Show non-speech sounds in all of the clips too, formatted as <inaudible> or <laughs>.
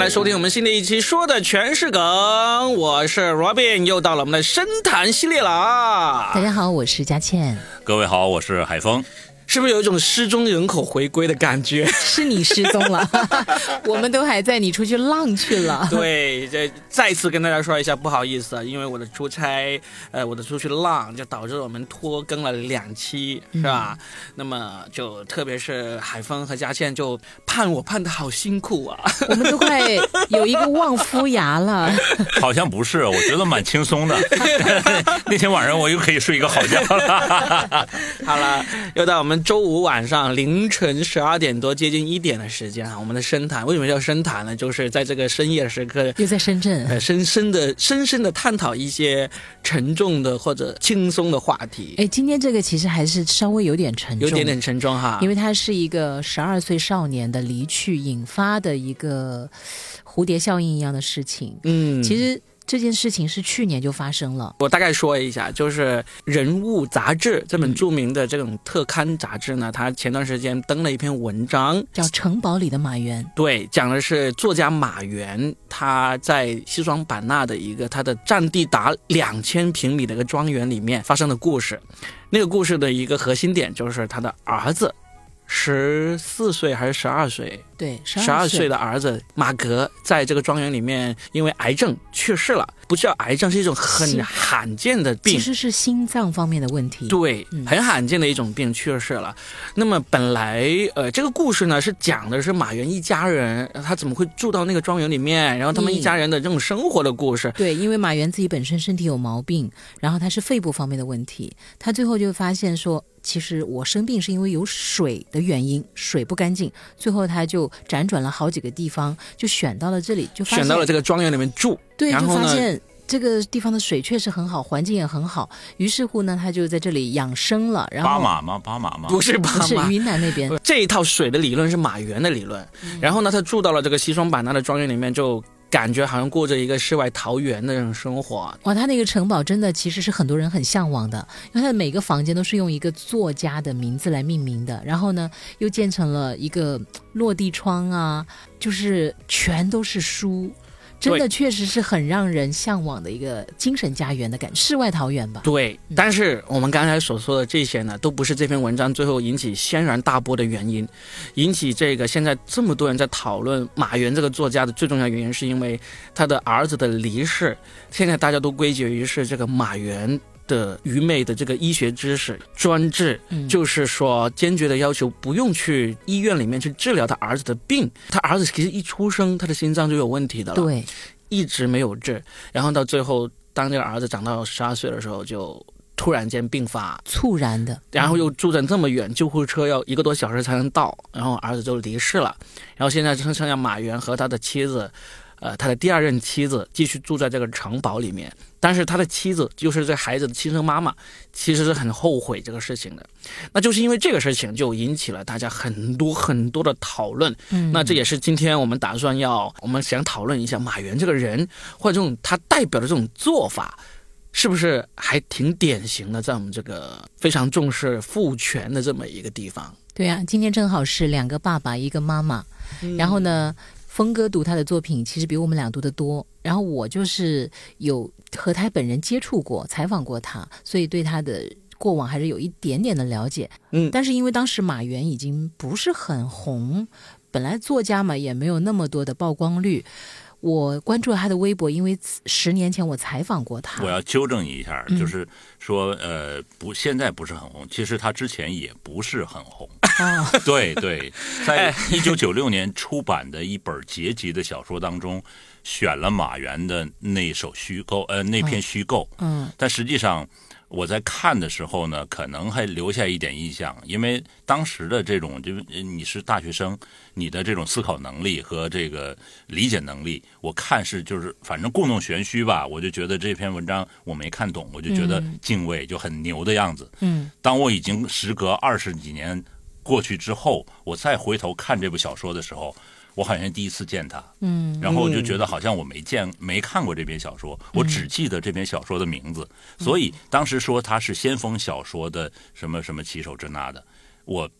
迎来收听我们新的一期，说的全是梗。我是 Robin，又到了我们的深谈系列了啊。大家好，我是佳倩。各位好，我是海峰。是不是有一种失踪人口回归的感觉？是你失踪了，<laughs> 我们都还在，你出去浪去了。对，这再次跟大家说一下，不好意思啊，因为我的出差，呃，我的出去浪，就导致我们拖更了两期，是吧？那么就特别是海峰和佳倩就盼我盼的好辛苦啊，我们都快有一个望夫牙了。<laughs> 好像不是，我觉得蛮轻松的。<laughs> 那天晚上我又可以睡一个好觉了。好了，又到我们。周五晚上凌晨十二点多，接近一点的时间啊，我们的深谈为什么叫深谈呢？就是在这个深夜时刻，又在深圳，呃，深深的、深深的探讨一些沉重的或者轻松的话题。哎，今天这个其实还是稍微有点沉重，有点点沉重哈，因为它是一个十二岁少年的离去引发的一个蝴蝶效应一样的事情。嗯，其实。这件事情是去年就发生了。我大概说一下，就是《人物》杂志这本著名的这种特刊杂志呢，它前段时间登了一篇文章，叫《城堡里的马原》。对，讲的是作家马原他在西双版纳的一个他的占地达两千平米的一个庄园里面发生的故事。那个故事的一个核心点就是他的儿子。十四岁还是十二岁？对，十二岁的儿子马格在这个庄园里面因为癌症去世了。不叫癌症，是一种很罕见的病，其实是心脏方面的问题。对，很罕见的一种病去世了。那么本来呃，这个故事呢是讲的是马原一家人他怎么会住到那个庄园里面，然后他们一家人的这种生活的故事。对，因为马原自己本身身体有毛病，然后他是肺部方面的问题，他最后就发现说。其实我生病是因为有水的原因，水不干净。最后他就辗转了好几个地方，就选到了这里，就选到了这个庄园里面住。对，就发现这个地方的水确实很好，环境也很好。于是乎呢，他就在这里养生了。然后巴马吗？巴马吗？不是巴马，是云南那边。<laughs> 这一套水的理论是马原的理论。然后呢，他住到了这个西双版纳的庄园里面就。感觉好像过着一个世外桃源的那种生活哇！他那个城堡真的其实是很多人很向往的，因为他的每个房间都是用一个作家的名字来命名的，然后呢又建成了一个落地窗啊，就是全都是书。真的确实是很让人向往的一个精神家园的感觉，世外桃源吧。对，但是我们刚才所说的这些呢，都不是这篇文章最后引起轩然大波的原因。引起这个现在这么多人在讨论马原这个作家的最重要原因，是因为他的儿子的离世。现在大家都归结于是这个马原。的愚昧的这个医学知识专制，就是说坚决的要求不用去医院里面去治疗他儿子的病。他儿子其实一出生他的心脏就有问题的了，对，一直没有治。然后到最后，当这个儿子长到十二岁的时候，就突然间病发，猝然的，然后又住在这么远，救护车要一个多小时才能到，然后儿子就离世了。然后现在只剩下马原和他的妻子。呃，他的第二任妻子继续住在这个城堡里面，但是他的妻子就是这孩子的亲生妈妈，其实是很后悔这个事情的。那就是因为这个事情，就引起了大家很多很多的讨论。嗯，那这也是今天我们打算要，我们想讨论一下马原这个人，或者这种他代表的这种做法，是不是还挺典型的，在我们这个非常重视父权的这么一个地方。对啊，今天正好是两个爸爸，一个妈妈，然后呢？峰哥读他的作品，其实比我们俩读的多。然后我就是有和他本人接触过、采访过他，所以对他的过往还是有一点点的了解。嗯，但是因为当时马原已经不是很红，本来作家嘛也没有那么多的曝光率。我关注了他的微博，因为十年前我采访过他。我要纠正你一下，就是说，呃，不，现在不是很红，其实他之前也不是很红。<laughs> 对对，在一九九六年出版的一本结集的小说当中，选了马原的那首虚构，呃，那篇虚构。嗯，但实际上。我在看的时候呢，可能还留下一点印象，因为当时的这种，就你是大学生，你的这种思考能力和这个理解能力，我看是就是反正故弄玄虚吧，我就觉得这篇文章我没看懂，我就觉得敬畏就很牛的样子。嗯，当我已经时隔二十几年过去之后，我再回头看这部小说的时候。我好像第一次见他，嗯，然后我就觉得好像我没见、没看过这篇小说，我只记得这篇小说的名字，所以当时说他是先锋小说的什么什么旗手之那的，我。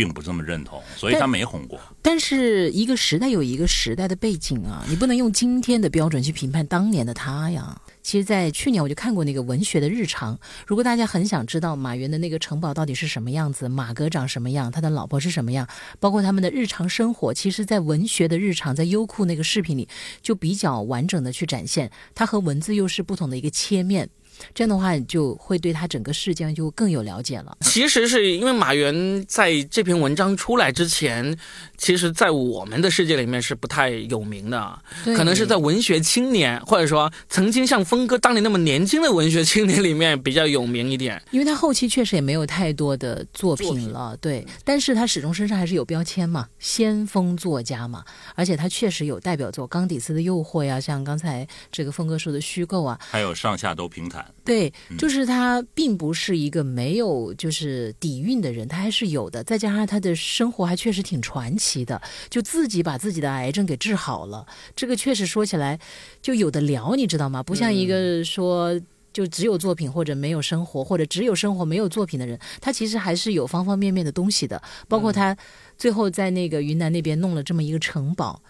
并不这么认同，所以他没红过。但是一个时代有一个时代的背景啊，你不能用今天的标准去评判当年的他呀。其实，在去年我就看过那个文学的日常。如果大家很想知道马云的那个城堡到底是什么样子，马哥长什么样，他的老婆是什么样，包括他们的日常生活，其实，在文学的日常，在优酷那个视频里，就比较完整的去展现。它和文字又是不同的一个切面。这样的话，就会对他整个事件就更有了解了。其实是因为马原在这篇文章出来之前，其实，在我们的世界里面是不太有名的，可能是在文学青年，或者说曾经像峰哥当年那么年轻的文学青年里面比较有名一点。因为他后期确实也没有太多的作品了，对。但是他始终身上还是有标签嘛，先锋作家嘛，而且他确实有代表作《冈底斯的诱惑》呀，像刚才这个峰哥说的虚构啊，还有上下都平坦。对，就是他并不是一个没有就是底蕴的人，他还是有的。再加上他的生活还确实挺传奇的，就自己把自己的癌症给治好了。这个确实说起来就有的聊，你知道吗？不像一个说就只有作品或者没有生活，或者只有生活没有作品的人，他其实还是有方方面面的东西的。包括他最后在那个云南那边弄了这么一个城堡。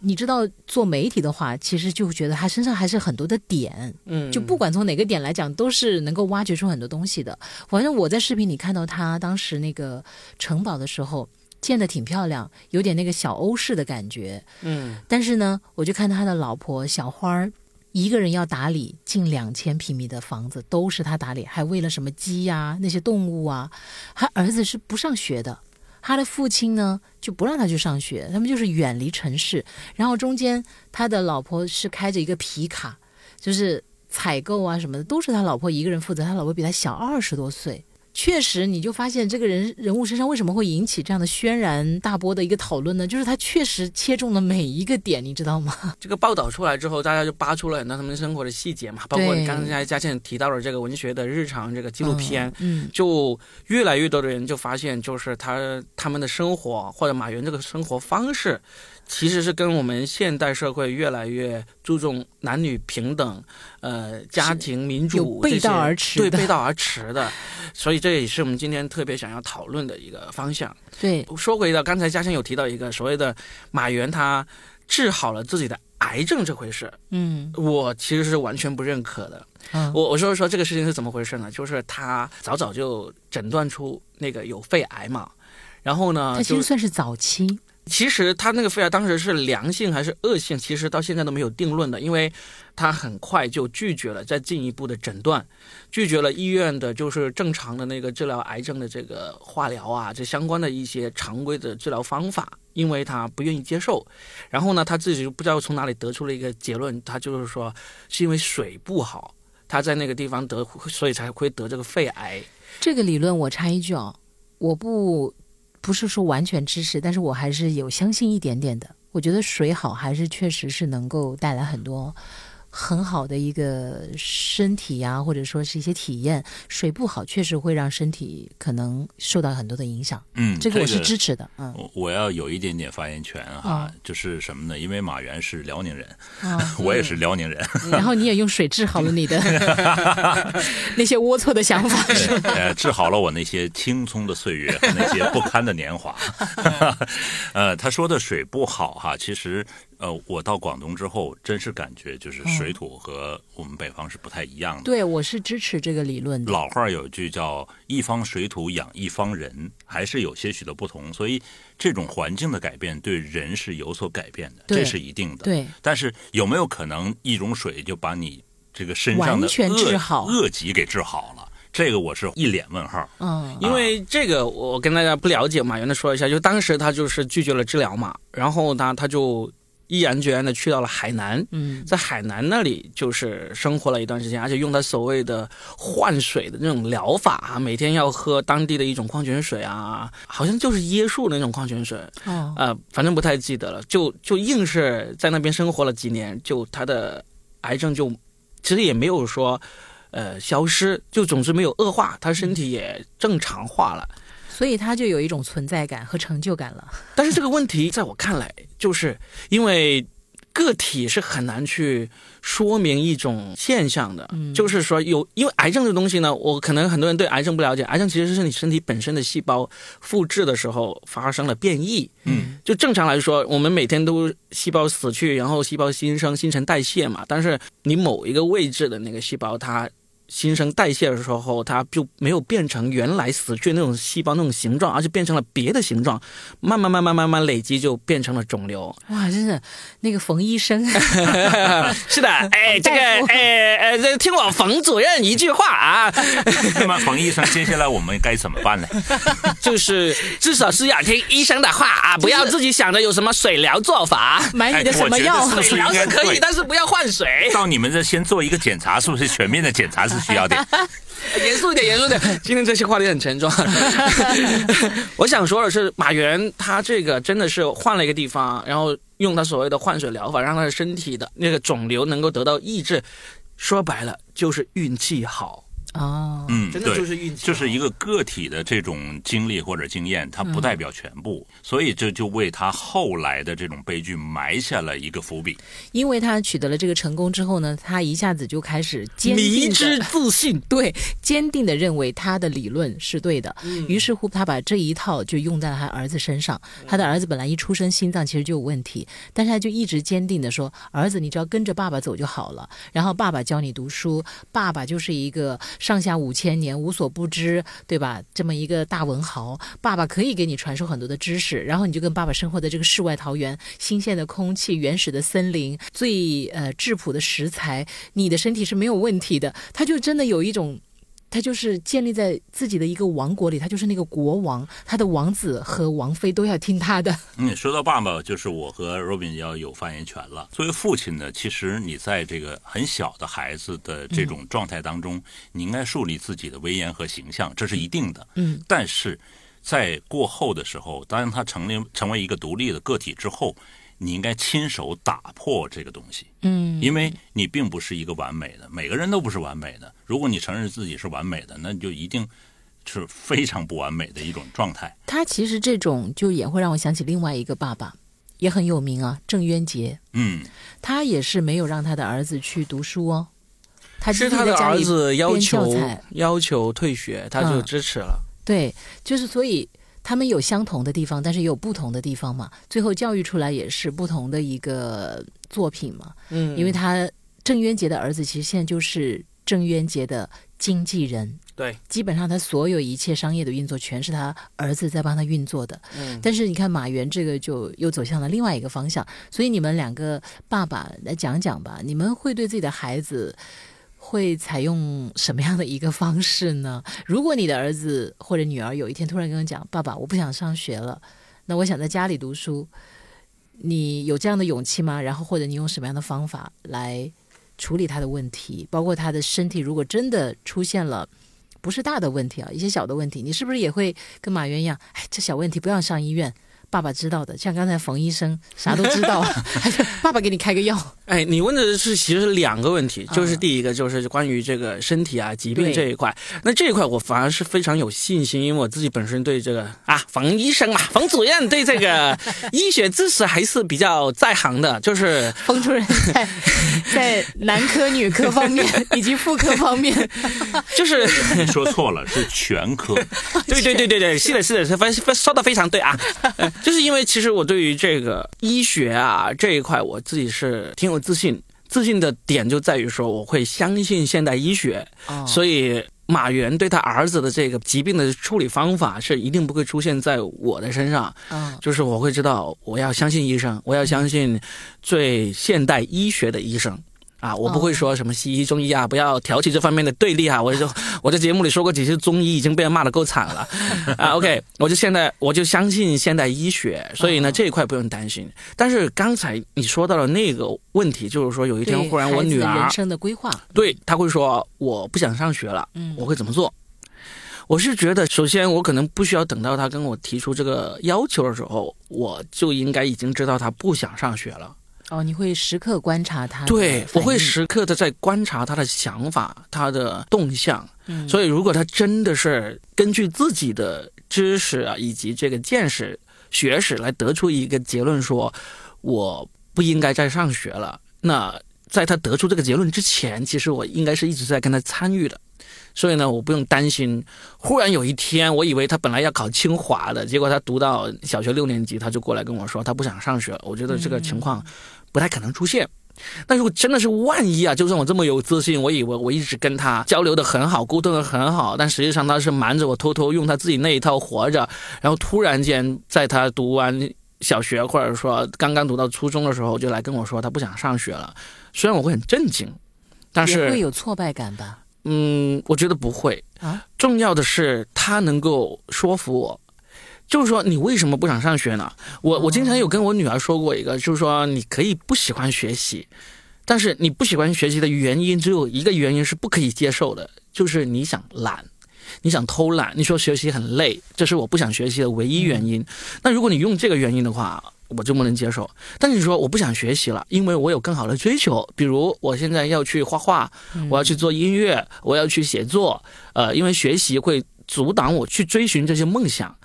你知道做媒体的话，其实就觉得他身上还是很多的点，嗯，就不管从哪个点来讲，都是能够挖掘出很多东西的。反正我在视频里看到他当时那个城堡的时候，建的挺漂亮，有点那个小欧式的感觉，嗯。但是呢，我就看他的老婆小花儿，一个人要打理近两千平米的房子，都是他打理，还喂了什么鸡呀那些动物啊，他儿子是不上学的。他的父亲呢就不让他去上学，他们就是远离城市。然后中间他的老婆是开着一个皮卡，就是采购啊什么的都是他老婆一个人负责。他老婆比他小二十多岁。确实，你就发现这个人人物身上为什么会引起这样的轩然大波的一个讨论呢？就是他确实切中了每一个点，你知道吗？<laughs> 这个报道出来之后，大家就扒出了很多他们生活的细节嘛，包括你刚才嘉倩提到了这个文学的日常这个纪录片，嗯，就越来越多的人就发现，就是他他们的生活或者马云这个生活方式。其实是跟我们现代社会越来越注重男女平等，呃，家庭民主背道而驰，对背道而驰的，<laughs> 所以这也是我们今天特别想要讨论的一个方向。对，说回到刚才嘉欣有提到一个所谓的马原他治好了自己的癌症这回事，嗯，我其实是完全不认可的。嗯，我我说说这个事情是怎么回事呢？就是他早早就诊断出那个有肺癌嘛，然后呢，他其实算是早期。其实他那个肺癌当时是良性还是恶性，其实到现在都没有定论的，因为他很快就拒绝了再进一步的诊断，拒绝了医院的就是正常的那个治疗癌症的这个化疗啊，这相关的一些常规的治疗方法，因为他不愿意接受。然后呢，他自己就不知道从哪里得出了一个结论，他就是说是因为水不好，他在那个地方得，所以才会得这个肺癌。这个理论我插一句啊，我不。不是说完全支持，但是我还是有相信一点点的。我觉得水好，还是确实是能够带来很多。很好的一个身体呀，或者说是一些体验。水不好，确实会让身体可能受到很多的影响。嗯，这个我是支持的。嗯，我要有一点点发言权哈，就是什么呢？因为马原是辽宁人，啊，<laughs> 我也是辽宁人。然后你也用水治好了你的 <laughs> <laughs> 那些龌龊的想法，呃，治好了我那些青葱的岁月和那些不堪的年华。呃，他说的水不好哈，其实。呃，我到广东之后，真是感觉就是水土和我们北方是不太一样的。对，我是支持这个理论的。老话有一句叫“一方水土养一方人”，还是有些许的不同。所以，这种环境的改变对人是有所改变的，这是一定的。对。但是有没有可能一种水就把你这个身上的恶恶疾给治好了？这个我是一脸问号。嗯，因为这个我跟大家不了解，嘛原来说一下，就当时他就是拒绝了治疗嘛，然后他他就。毅然决然的去到了海南，嗯，在海南那里就是生活了一段时间，而且用他所谓的换水的那种疗法啊，每天要喝当地的一种矿泉水啊，好像就是椰树那种矿泉水，哦，呃，反正不太记得了，就就硬是在那边生活了几年，就他的癌症就其实也没有说呃消失，就总之没有恶化，他身体也正常化了。所以他就有一种存在感和成就感了。但是这个问题在我看来，就是因为个体是很难去说明一种现象的。就是说，有因为癌症这东西呢，我可能很多人对癌症不了解，癌症其实是你身体本身的细胞复制的时候发生了变异。嗯，就正常来说，我们每天都细胞死去，然后细胞新生、新陈代谢嘛。但是你某一个位置的那个细胞，它新生代谢的时候，它就没有变成原来死去那种细胞那种形状，而是变成了别的形状，慢慢慢慢慢慢累积就变成了肿瘤。哇，真的，那个冯医生，<laughs> 是的，哎，这个，哎，哎，这听我冯主任一句话啊。<laughs> 那么冯医生，接下来我们该怎么办呢？<laughs> 就是至少是要听医生的话啊，不要自己想着有什么水疗做法，买你的什么药？水疗是可以，但是不要换水。到你们这先做一个检查，是不是全面的检查是？需要点 <laughs> 严肃一点，严肃点。<laughs> 今天这些话题很沉重。<laughs> 我想说的是，马原他这个真的是换了一个地方，然后用他所谓的换水疗法，让他的身体的那个肿瘤能够得到抑制。说白了，就是运气好。哦，嗯，真的就是运气，就是一个个体的这种经历或者经验，它不代表全部，所以这就为他后来的这种悲剧埋下了一个伏笔。因为他取得了这个成功之后呢，他一下子就开始坚定迷之自信，<laughs> 对，坚定的认为他的理论是对的。于是乎，他把这一套就用在了他儿子身上。他的儿子本来一出生心脏其实就有问题，但是他就一直坚定的说：“儿子，你只要跟着爸爸走就好了。然后爸爸教你读书，爸爸就是一个。”上下五千年无所不知，对吧？这么一个大文豪，爸爸可以给你传授很多的知识，然后你就跟爸爸生活在这个世外桃源，新鲜的空气、原始的森林、最呃质朴的食材，你的身体是没有问题的。他就真的有一种。他就是建立在自己的一个王国里，他就是那个国王，他的王子和王妃都要听他的。<laughs> 嗯，说到爸爸，就是我和 Robin 要有发言权了。作为父亲呢，其实你在这个很小的孩子的这种状态当中，你应该树立自己的威严和形象，这是一定的。嗯，但是在过后的时候，当他成立成为一个独立的个体之后。你应该亲手打破这个东西，嗯，因为你并不是一个完美的，每个人都不是完美的。如果你承认自己是完美的，那你就一定是非常不完美的一种状态。他其实这种就也会让我想起另外一个爸爸，也很有名啊，郑渊洁。嗯，他也是没有让他的儿子去读书哦，他是他的儿子要求要求退学，他就支持了。对，就是所以。他们有相同的地方，但是也有不同的地方嘛。最后教育出来也是不同的一个作品嘛。嗯，因为他郑渊洁的儿子其实现在就是郑渊洁的经纪人。对，基本上他所有一切商业的运作全是他儿子在帮他运作的。嗯，但是你看马原这个就又走向了另外一个方向。所以你们两个爸爸来讲讲吧，你们会对自己的孩子。会采用什么样的一个方式呢？如果你的儿子或者女儿有一天突然跟我讲：“爸爸，我不想上学了，那我想在家里读书。”你有这样的勇气吗？然后或者你用什么样的方法来处理他的问题？包括他的身体，如果真的出现了不是大的问题啊，一些小的问题，你是不是也会跟马云一样？哎，这小问题不要上医院。爸爸知道的，像刚才冯医生 <laughs> 啥都知道，<laughs> 爸爸给你开个药。哎，你问的是其实是两个问题，就是第一个就是关于这个身体啊疾病这一块，那这一块我反而是非常有信心，因为我自己本身对这个啊冯医生嘛，冯主任对这个 <laughs> 医学知识还是比较在行的，就是冯主任在在男科、女科方面以及妇科方面，就是你说错了，是全科。对对对对对，是的，是的，是非说的非常对啊。就是因为其实我对于这个医学啊这一块，我自己是挺有自信。自信的点就在于说，我会相信现代医学。所以马原对他儿子的这个疾病的处理方法是一定不会出现在我的身上。就是我会知道，我要相信医生，我要相信最现代医学的医生。啊，我不会说什么西医中医啊，不要挑起这方面的对立啊！我就我在节目里说过几次，中医已经被人骂的够惨了啊。OK，我就现在我就相信现代医学，所以呢这一块不用担心。但是刚才你说到了那个问题，就是说有一天忽然我女儿人生的规划，对她会说我不想上学了，嗯，我会怎么做？我是觉得，首先我可能不需要等到他跟我提出这个要求的时候，我就应该已经知道他不想上学了。哦，你会时刻观察他，对，我会时刻的在观察他的想法，他的动向。嗯，所以如果他真的是根据自己的知识啊，以及这个见识、学识来得出一个结论，说我。不应该再上学了。那在他得出这个结论之前，其实我应该是一直在跟他参与的，所以呢，我不用担心。忽然有一天，我以为他本来要考清华的，结果他读到小学六年级，他就过来跟我说他不想上学了。我觉得这个情况不太可能出现。那如果真的是万一啊，就算我这么有自信，我以为我一直跟他交流的很好，沟通的很好，但实际上他是瞒着我，偷偷用他自己那一套活着，然后突然间在他读完小学或者说刚刚读到初中的时候，就来跟我说他不想上学了。虽然我会很震惊，但是会有挫败感吧？嗯，我觉得不会啊。重要的是他能够说服我。就是说，你为什么不想上学呢？我我经常有跟我女儿说过一个，就是说，你可以不喜欢学习，但是你不喜欢学习的原因只有一个原因是不可以接受的，就是你想懒，你想偷懒。你说学习很累，这是我不想学习的唯一原因。那如果你用这个原因的话，我就不能接受。但是你说我不想学习了，因为我有更好的追求，比如我现在要去画画，我要去做音乐，我要去写作，呃，因为学习会阻挡我去追寻这些梦想。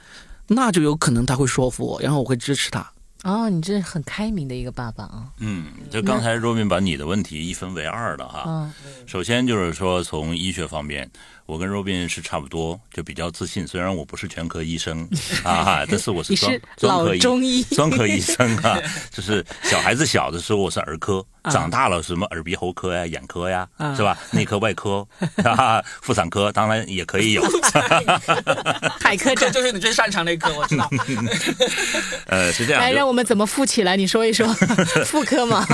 那就有可能他会说服我，然后我会支持他。哦，你这是很开明的一个爸爸啊。嗯，就刚才若斌把你的问题一分为二了哈。嗯。首先就是说从医学方面。我跟若斌是差不多，就比较自信。虽然我不是全科医生 <laughs> 啊，但是我是专专科医专科医生啊。<laughs> 就是小孩子小的时候我是儿科，长大了什么耳鼻喉科呀、眼科呀，是吧？内科、外科、<laughs> 妇产科，当然也可以有。海科这就是你最擅长的一科，我知道。呃，是这样。来，让我们怎么富起来？你说一说，妇科嘛。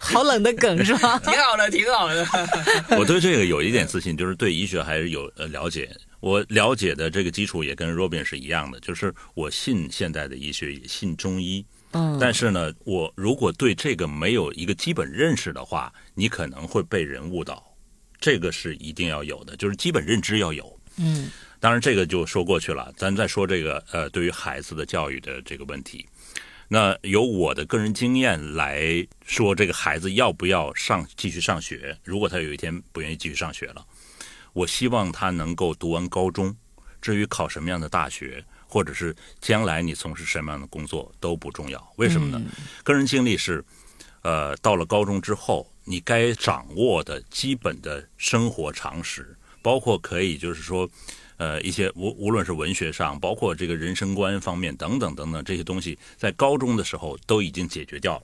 好冷的梗是吧？挺好的，挺好的。我对这个有一点自信。就是对医学还是有呃了解，我了解的这个基础也跟 Robin 是一样的，就是我信现代的医学，也信中医。嗯，但是呢，我如果对这个没有一个基本认识的话，你可能会被人误导，这个是一定要有的，就是基本认知要有。嗯，当然这个就说过去了，咱再说这个呃，对于孩子的教育的这个问题。那由我的个人经验来说，这个孩子要不要上继续上学？如果他有一天不愿意继续上学了，我希望他能够读完高中。至于考什么样的大学，或者是将来你从事什么样的工作都不重要。为什么呢？个人经历是，呃，到了高中之后，你该掌握的基本的生活常识，包括可以就是说。呃，一些无无论是文学上，包括这个人生观方面等等等等这些东西，在高中的时候都已经解决掉了，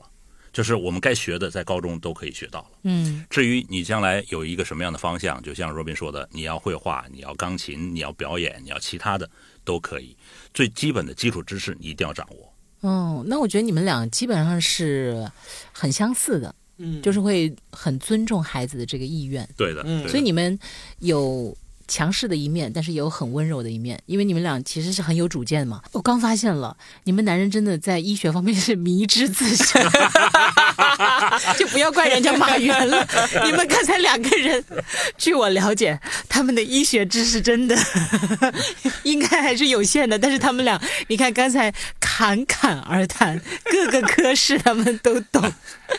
就是我们该学的，在高中都可以学到了。嗯，至于你将来有一个什么样的方向，就像若斌说的，你要绘画，你要钢琴，你要表演，你要其他的都可以。最基本的基础知识你一定要掌握。哦，那我觉得你们俩基本上是很相似的，嗯，就是会很尊重孩子的这个意愿。对的，嗯所以你们有。强势的一面，但是也有很温柔的一面，因为你们俩其实是很有主见嘛。我刚发现了，你们男人真的在医学方面是迷之自信，<laughs> 就不要怪人家马原了。你们刚才两个人，据我了解，他们的医学知识真的 <laughs> 应该还是有限的，但是他们俩，你看刚才侃侃而谈，各个科室他们都懂。<laughs>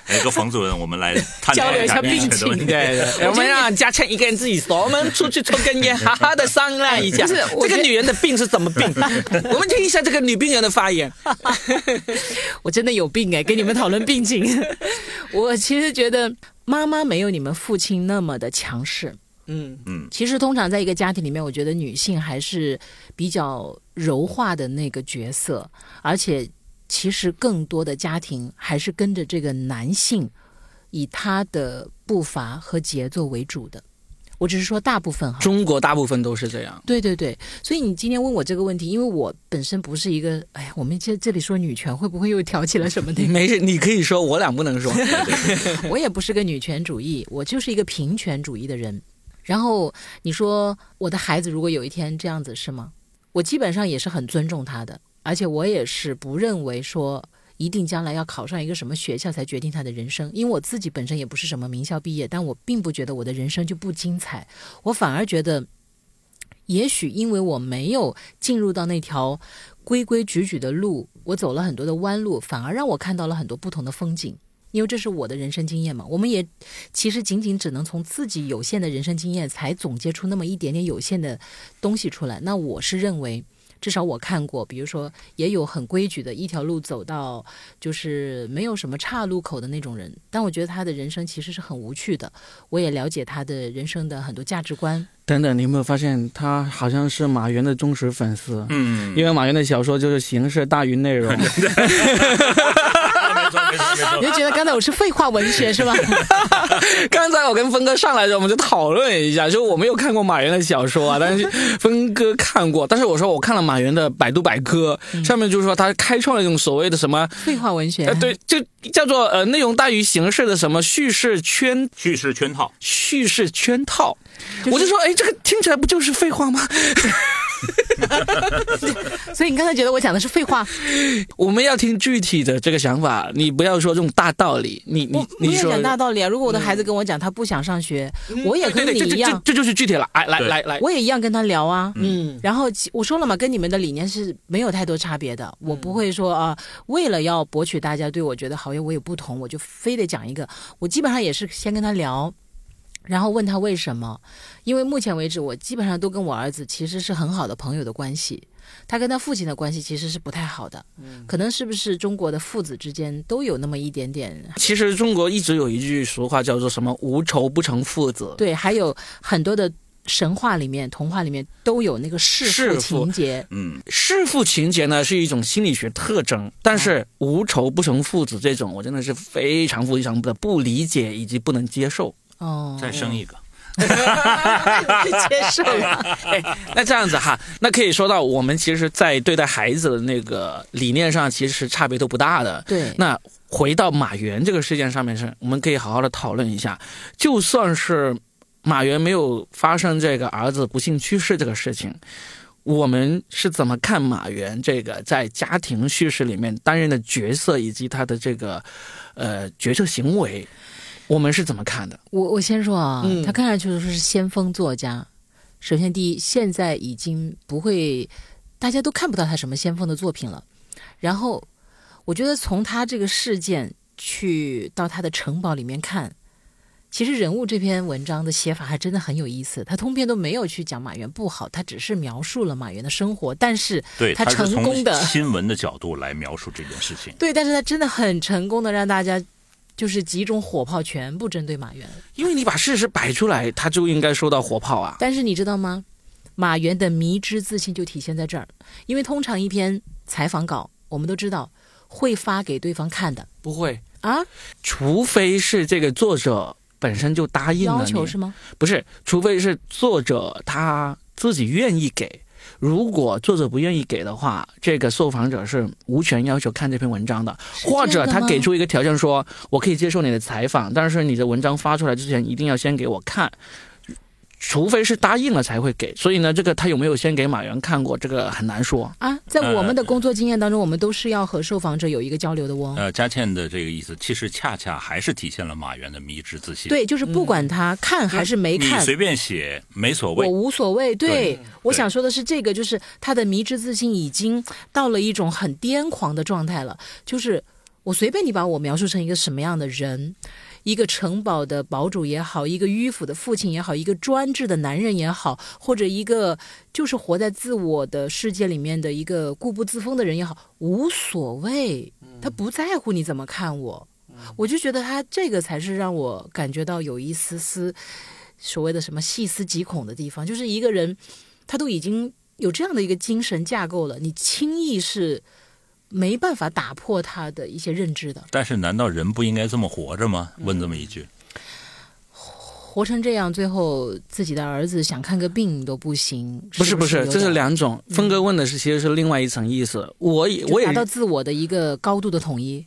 哎，个冯主任，我们来交流一下病情，对对，我们让嘉倩一个人自己说，我们出去抽根。好好 <laughs> 的商量一下，这个女人的病是怎么病？<laughs> 我们听一下这个女病人的发言。<laughs> 我真的有病哎，跟你们讨论病情。我其实觉得妈妈没有你们父亲那么的强势。嗯嗯，其实通常在一个家庭里面，我觉得女性还是比较柔化的那个角色，而且其实更多的家庭还是跟着这个男性以他的步伐和节奏为主的。我只是说大部分哈，中国大部分都是这样。对对对，所以你今天问我这个问题，因为我本身不是一个，哎呀，我们这这里说女权会不会又挑起了什么的？<laughs> 没事，你可以说，我俩不能说。<laughs> 我也不是个女权主义，我就是一个平权主义的人。然后你说我的孩子如果有一天这样子是吗？我基本上也是很尊重他的，而且我也是不认为说。一定将来要考上一个什么学校才决定他的人生？因为我自己本身也不是什么名校毕业，但我并不觉得我的人生就不精彩。我反而觉得，也许因为我没有进入到那条规规矩矩的路，我走了很多的弯路，反而让我看到了很多不同的风景。因为这是我的人生经验嘛。我们也其实仅仅只能从自己有限的人生经验，才总结出那么一点点有限的东西出来。那我是认为。至少我看过，比如说也有很规矩的一条路走到就是没有什么岔路口的那种人，但我觉得他的人生其实是很无趣的。我也了解他的人生的很多价值观。等等，你有没有发现他好像是马原的忠实粉丝？嗯，因为马原的小说就是形式大于内容。<laughs> <laughs> <laughs> 你就觉得刚才我是废话文学是吧？<laughs> 刚才我跟峰哥上来的时候，我们就讨论一下，就我没有看过马原的小说啊，但是峰哥看过。但是我说我看了马原的百度百科，上面就是说他开创了一种所谓的什么废话文学，呃，对，就叫做呃内容大于形式的什么叙事圈叙事圈套，叙事圈套。我就说，哎，这个听起来不就是废话吗？<laughs> 所以你刚才觉得我讲的是废话？我们要听具体的这个想法，你不要说这种大道理。你你你说讲大道理啊？如果我的孩子跟我讲他不想上学，我也跟你一样，这就是具体了。哎来来来，我也一样跟他聊啊。嗯，然后我说了嘛，跟你们的理念是没有太多差别的。我不会说啊，为了要博取大家对我觉得好，我有不同，我就非得讲一个。我基本上也是先跟他聊。然后问他为什么？因为目前为止，我基本上都跟我儿子其实是很好的朋友的关系。他跟他父亲的关系其实是不太好的。嗯，可能是不是中国的父子之间都有那么一点点？其实中国一直有一句俗话叫做什么“无仇不成父子”。对，还有很多的神话里面、童话里面都有那个弑父情节。嗯，弑父情节呢是一种心理学特征，但是“无仇不成父子”这种，我真的是非常非常的不理解以及不能接受。哦，再生一个，<laughs> 接受了。那这样子哈，那可以说到我们其实，在对待孩子的那个理念上，其实是差别都不大的。对。那回到马原这个事件上面，是我们可以好好的讨论一下。就算是马原没有发生这个儿子不幸去世这个事情，我们是怎么看马原这个在家庭叙事里面担任的角色，以及他的这个呃决策行为？我们是怎么看的？我我先说啊，他看上去是先锋作家。首先，第一，现在已经不会，大家都看不到他什么先锋的作品了。然后，我觉得从他这个事件去到他的城堡里面看，其实人物这篇文章的写法还真的很有意思。他通篇都没有去讲马原不好，他只是描述了马原的生活。但是，对他成功的新闻的角度来描述这件事情。对，但是他真的很成功的让大家。就是几种火炮全部针对马原，因为你把事实摆出来，他就应该收到火炮啊。但是你知道吗？马原的迷之自信就体现在这儿，因为通常一篇采访稿，我们都知道会发给对方看的，不会啊，除非是这个作者本身就答应了要求是吗？不是，除非是作者他自己愿意给。如果作者不愿意给的话，这个受访者是无权要求看这篇文章的，或者他给出一个条件，说我可以接受你的采访，但是你的文章发出来之前一定要先给我看。除非是答应了才会给，所以呢，这个他有没有先给马原看过，这个很难说啊。在我们的工作经验当中，我们都是要和受访者有一个交流的哦。呃，佳倩的这个意思，其实恰恰还是体现了马原的迷之自信。对，就是不管他看还是没看，你随便写没所谓，我无所谓。对，我想说的是这个，就是他的迷之自信已经到了一种很癫狂的状态了。就是我随便你把我描述成一个什么样的人。一个城堡的堡主也好，一个迂腐的父亲也好，一个专制的男人也好，或者一个就是活在自我的世界里面的一个固步自封的人也好，无所谓，他不在乎你怎么看我，我就觉得他这个才是让我感觉到有一丝丝所谓的什么细思极恐的地方，就是一个人他都已经有这样的一个精神架构了，你轻易是。没办法打破他的一些认知的。但是，难道人不应该这么活着吗？问这么一句，活成这样，最后自己的儿子想看个病都不行。不是不是，这是两种。峰哥问的是，其实是另外一层意思。我也我也达到自我的一个高度的统一。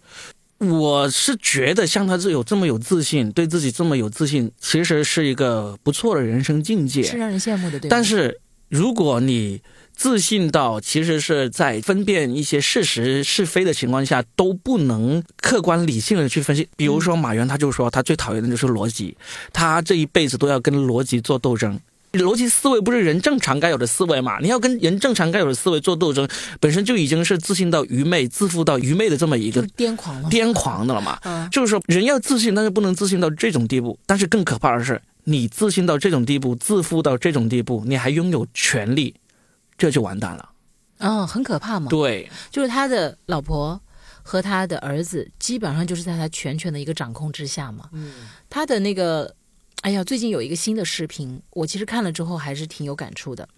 我是觉得像他这有这么有自信，对自己这么有自信，其实是一个不错的人生境界，是让人羡慕的。对。但是如果你。自信到其实是在分辨一些事实是非的情况下都不能客观理性的去分析。比如说马原，他就说他最讨厌的就是逻辑，他这一辈子都要跟逻辑做斗争。逻辑思维不是人正常该有的思维嘛？你要跟人正常该有的思维做斗争，本身就已经是自信到愚昧、自负到愚昧的这么一个癫狂了，癫狂的了嘛？就是说人要自信，但是不能自信到这种地步。但是更可怕的是，你自信到这种地步，自负到这种地步，你还拥有权利。这就完蛋了，嗯，很可怕嘛。对，就是他的老婆和他的儿子，基本上就是在他全权的一个掌控之下嘛。嗯，他的那个，哎呀，最近有一个新的视频，我其实看了之后还是挺有感触的，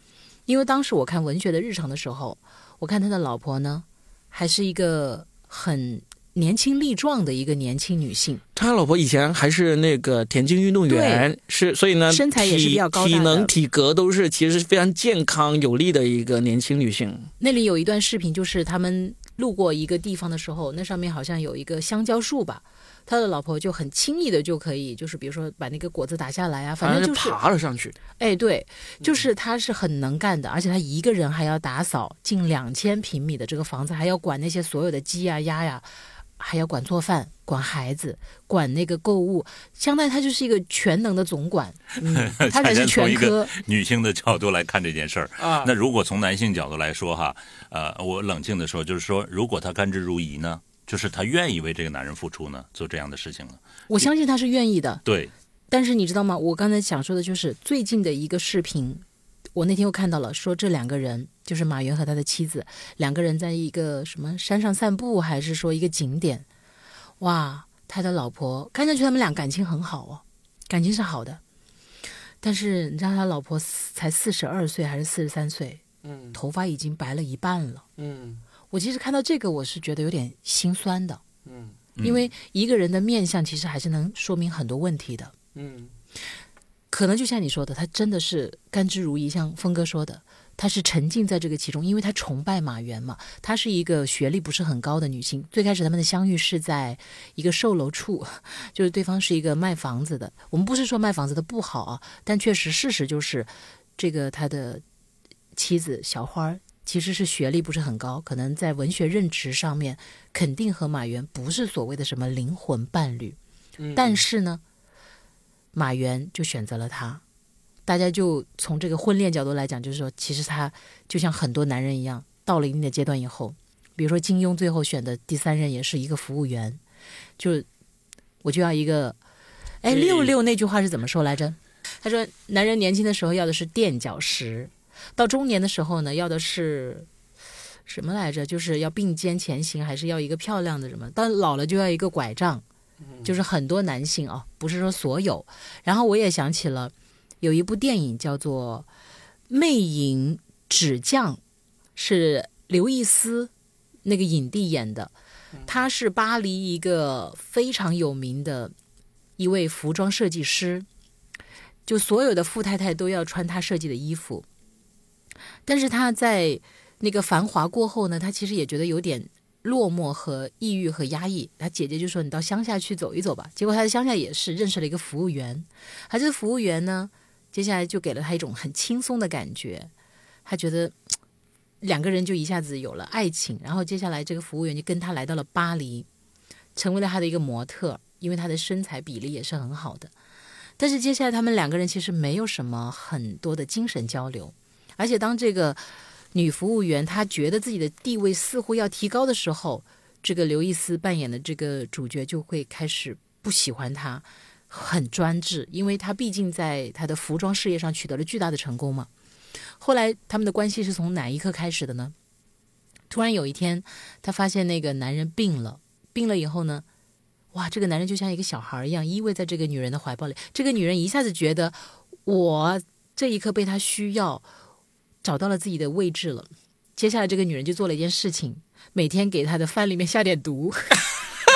因为当时我看文学的日常的时候，我看他的老婆呢，还是一个很。年轻力壮的一个年轻女性，他老婆以前还是那个田径运动员，是所以呢，身材也是比较高，体能体格都是其实是非常健康有力的一个年轻女性。那里有一段视频，就是他们路过一个地方的时候，那上面好像有一个香蕉树吧。他的老婆就很轻易的就可以，就是比如说把那个果子打下来啊，反正就是爬了上去。哎，对，就是他是很能干的，而且他一个人还要打扫近两千平米的这个房子，还要管那些所有的鸡呀、鸭呀。还要管做饭、管孩子、管那个购物，相当于他就是一个全能的总管。嗯，<laughs> 他才是全科。女性的角度来看这件事儿啊，那如果从男性角度来说哈，呃，我冷静的说，就是说，如果他甘之如饴呢，就是他愿意为这个男人付出呢，做这样的事情呢？我相信他是愿意的。对。但是你知道吗？我刚才想说的就是最近的一个视频。我那天又看到了，说这两个人就是马云和他的妻子，两个人在一个什么山上散步，还是说一个景点？哇，他的老婆看上去他们俩感情很好哦，感情是好的。但是你知道他老婆才四十二岁还是四十三岁？嗯，头发已经白了一半了。嗯，我其实看到这个我是觉得有点心酸的。嗯，因为一个人的面相其实还是能说明很多问题的。嗯。可能就像你说的，他真的是甘之如饴，像峰哥说的，她是沉浸在这个其中，因为她崇拜马原嘛。她是一个学历不是很高的女性，最开始他们的相遇是在一个售楼处，<laughs> 就是对方是一个卖房子的。我们不是说卖房子的不好啊，但确实事实就是，这个他的妻子小花其实是学历不是很高，可能在文学认知上面肯定和马原不是所谓的什么灵魂伴侣，但是呢。马原就选择了他，大家就从这个婚恋角度来讲，就是说，其实他就像很多男人一样，到了一定的阶段以后，比如说金庸最后选的第三任也是一个服务员，就我就要一个，哎，六六那句话是怎么说来着？他说，男人年轻的时候要的是垫脚石，到中年的时候呢，要的是什么来着？就是要并肩前行，还是要一个漂亮的什么？到老了就要一个拐杖。就是很多男性啊，不是说所有。然后我也想起了有一部电影叫做《魅影纸匠》，是刘易斯那个影帝演的。他是巴黎一个非常有名的一位服装设计师，就所有的富太太都要穿他设计的衣服。但是他在那个繁华过后呢，他其实也觉得有点。落寞和抑郁和压抑，他姐姐就说：“你到乡下去走一走吧。”结果他在乡下也是认识了一个服务员，他这个服务员呢，接下来就给了他一种很轻松的感觉，他觉得两个人就一下子有了爱情。然后接下来这个服务员就跟他来到了巴黎，成为了他的一个模特，因为他的身材比例也是很好的。但是接下来他们两个人其实没有什么很多的精神交流，而且当这个。女服务员，她觉得自己的地位似乎要提高的时候，这个刘易斯扮演的这个主角就会开始不喜欢她，很专制，因为她毕竟在她的服装事业上取得了巨大的成功嘛。后来他们的关系是从哪一刻开始的呢？突然有一天，她发现那个男人病了，病了以后呢，哇，这个男人就像一个小孩一样依偎在这个女人的怀抱里，这个女人一下子觉得我这一刻被他需要。找到了自己的位置了，接下来这个女人就做了一件事情，每天给她的饭里面下点毒，<laughs>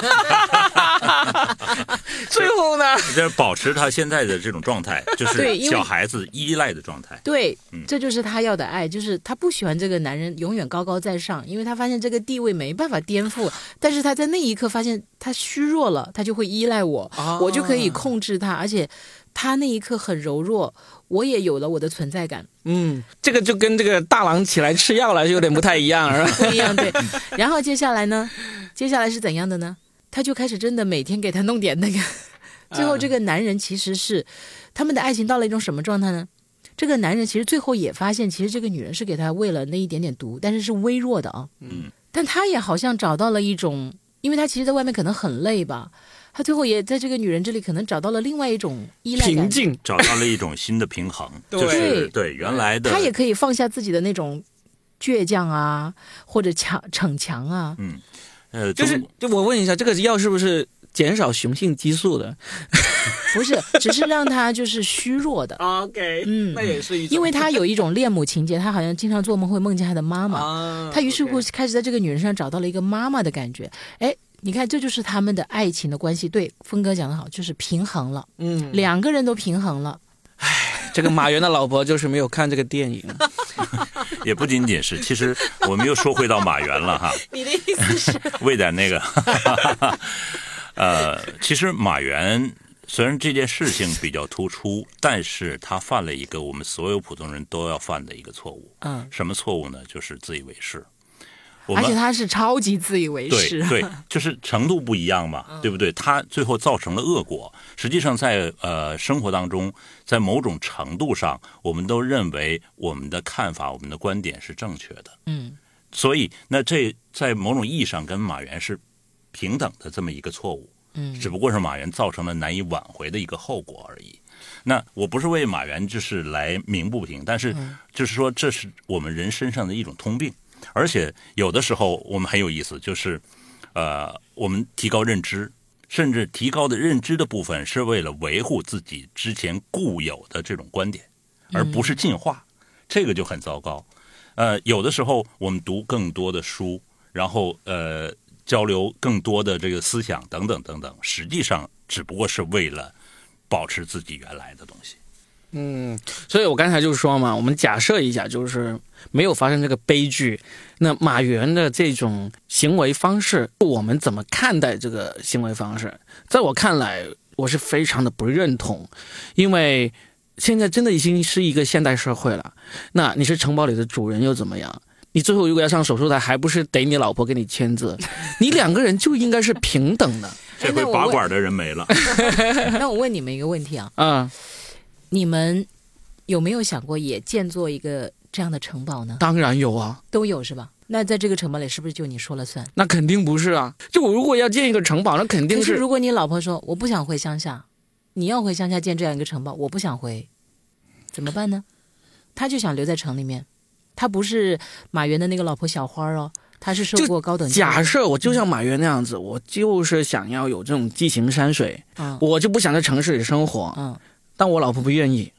最后呢，就是保持她现在的这种状态，<laughs> 就是小孩子依赖的状态。对，这就是她要的爱，就是她不喜欢这个男人永远高高在上，因为她发现这个地位没办法颠覆，<laughs> 但是她在那一刻发现他虚弱了，他就会依赖我，我就可以控制他，而且他那一刻很柔弱。我也有了我的存在感。嗯，这个就跟这个大郎起来吃药了有点不太一样，是吧？<laughs> 不一样，对。然后接下来呢？接下来是怎样的呢？他就开始真的每天给他弄点那个。<laughs> 最后，这个男人其实是他们的爱情到了一种什么状态呢？这个男人其实最后也发现，其实这个女人是给他喂了那一点点毒，但是是微弱的啊。嗯。但他也好像找到了一种，因为他其实在外面可能很累吧。他最后也在这个女人这里可能找到了另外一种依赖平静，找到了一种新的平衡，就是对原来的他也可以放下自己的那种倔强啊，或者强逞强啊。嗯，呃，就是就我问一下，这个药是不是减少雄性激素的 <laughs> 不是，只是让他就是虚弱的。？<laughs> OK，嗯那也是一种，因为他有一种恋母情节，他好像经常做梦会梦见他的妈妈，啊，他于是乎开始在这个女人身上找到了一个妈妈的感觉。哎，你看，这就是他们的爱情的关系。对，峰哥讲的好，就是平衡了，嗯，两个人都平衡了。这个马原的老婆就是没有看这个电影，<laughs> 也不仅仅是，其实我们又说回到马原了哈。<laughs> 你的意思是？<laughs> 为点那个，呃，其实马原虽然这件事情比较突出，但是他犯了一个我们所有普通人都要犯的一个错误。嗯，什么错误呢？就是自以为是。我而且他是超级自以为是。啊对，就是程度不一样嘛，对不对？他最后造成了恶果。实际上在，呃生活当中，在某种程度上，我们都认为我们的看法、我们的观点是正确的。嗯所以，那这在某种意义上跟马原是平等的这么一个错误，嗯只不过是马原造成了难以挽回的一个后果而已。那我不是为马原就是来鸣不平，但是就是说这是我们人身上的一种通病，而且有的时候我们很有意思，就是呃，我们提高认知，甚至提高的认知的部分是为了维护自己之前固有的这种观点，而不是进化，这个就很糟糕。呃，有的时候我们读更多的书，然后呃交流更多的这个思想等等等等，实际上只不过是为了保持自己原来的东西。嗯，所以我刚才就说嘛，我们假设一下，就是没有发生这个悲剧，那马原的这种行为方式，我们怎么看待这个行为方式？在我看来，我是非常的不认同，因为现在真的已经是一个现代社会了，那你是城堡里的主人又怎么样？你最后如果要上手术台，还不是得你老婆给你签字？<laughs> 你两个人就应该是平等的这回拔管的人没了，那我问你们一个问题啊，啊、你们有没有想过也建做一个这样的城堡呢？当然有啊。都有是吧？那在这个城堡里，是不是就你说了算？那肯定不是啊！就我如果要建一个城堡，那肯定可是如果你老婆说我不想回乡下，你要回乡下建这样一个城堡，我不想回，怎么办呢？他就想留在城里面，他不是马原的那个老婆小花哦，他是受过高等假设我就像马云那样子，我就是想要有这种激情山水，嗯我就不想在城市里生活。嗯，但我老婆不愿意，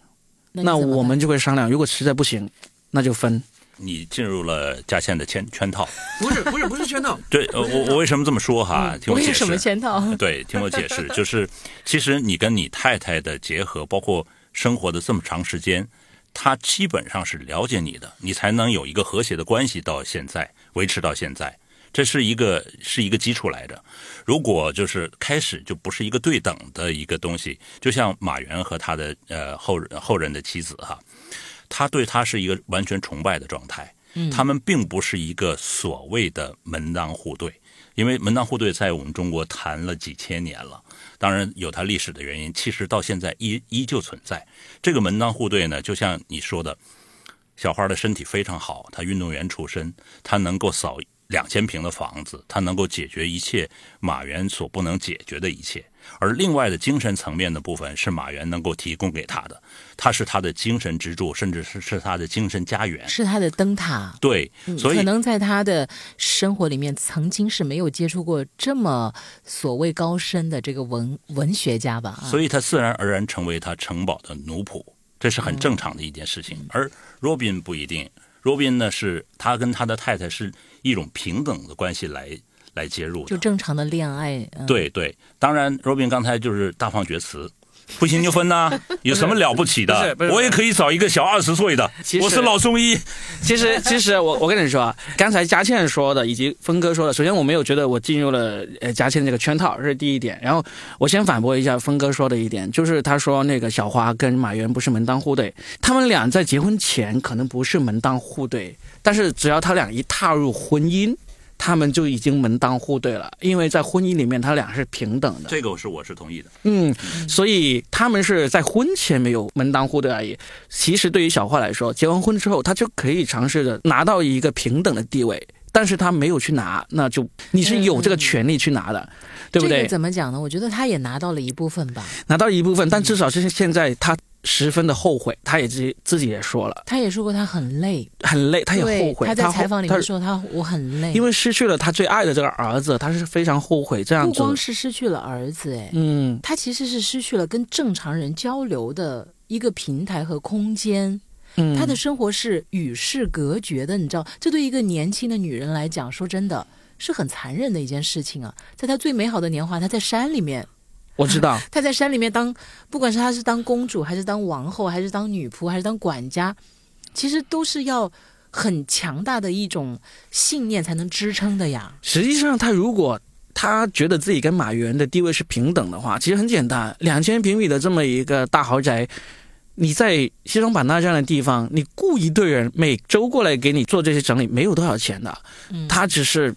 那我们就会商量，如果实在不行，那就分。你进入了嘉倩的圈圈套。不是不是不是圈套，<laughs> 对，呃我我为什么这么说哈？听我解释。为什么圈套？<laughs> 对，听我解释，就是其实你跟你太太的结合，包括生活的这么长时间，她基本上是了解你的，你才能有一个和谐的关系到现在，维持到现在，这是一个是一个基础来着。如果就是开始就不是一个对等的一个东西，就像马原和他的呃后人后人的妻子哈，他对他是一个完全崇拜的状态。嗯他们并不是一个所谓的门当户对，因为门当户对在我们中国谈了几千年了，当然有它历史的原因，其实到现在依依旧存在。这个门当户对呢，就像你说的，小花的身体非常好，她运动员出身，她能够扫两千平的房子，他能够解决一切马原所不能解决的一切。而另外的精神层面的部分是马原能够提供给他的，他是他的精神支柱，甚至是是他的精神家园。是他的灯塔。对，所以可能在他的生活里面，曾经是没有接触过这么所谓高深的这个文文学家吧？啊，所以他自然而然成为他城堡的奴仆，这是很正常的一件事情。而罗宾不一定，罗宾呢是他跟他的太太是一种平等的关系来来介入。就正常的恋爱。对对，当然罗宾刚才就是大放厥词。不行就分呐、<laughs> 有什么了不起的我也可以找一个小二十岁的我是老中医。其实，其实我我跟你说啊，<laughs> 刚才佳倩说的以及峰哥说的，首先我没有觉得我进入了呃佳倩这个圈套，这是第一点。然后我先反驳一下峰哥说的一点，就是他说那个小花跟马原不是门当户对，他们俩在结婚前可能不是门当户对，但是只要他俩一踏入婚姻，他们就已经门当户对了，因为在婚姻里面他俩是平等的。这个是我是同意的。嗯，所以他们是在婚前没有门当户对而已。其实对于小花来说，结完婚之后，她就可以尝试着拿到一个平等的地位，但是她没有去拿，那就你是有这个权利去拿的，对不对？这个怎么讲呢？我觉得他也拿到了一部分吧。拿到一部分，但至少是现在她十分的后悔，他也自己自己也说了，他也说过他很累，很累，他也后悔。他在采访里面说他我很累，因为失去了他最爱的这个儿子，他是非常后悔这样子。不光是失去了儿子，哎，嗯，他其实是失去了跟正常人交流的一个平台和空间，嗯，他的生活是与世隔绝的，你知道，这对一个年轻的女人来讲，说真的是很残忍的一件事情啊。在他最美好的年华，他在山里面。我知道 <laughs> 他在山里面当，不管是他是当公主，还是当王后，还是当女仆，还是当管家，其实都是要很强大的一种信念才能支撑的呀。实际上，他如果他觉得自己跟马原的地位是平等的话，其实很简单，两千平米的这么一个大豪宅，你在西双版纳这样的地方，你雇一队人每周过来给你做这些整理，没有多少钱的。他只是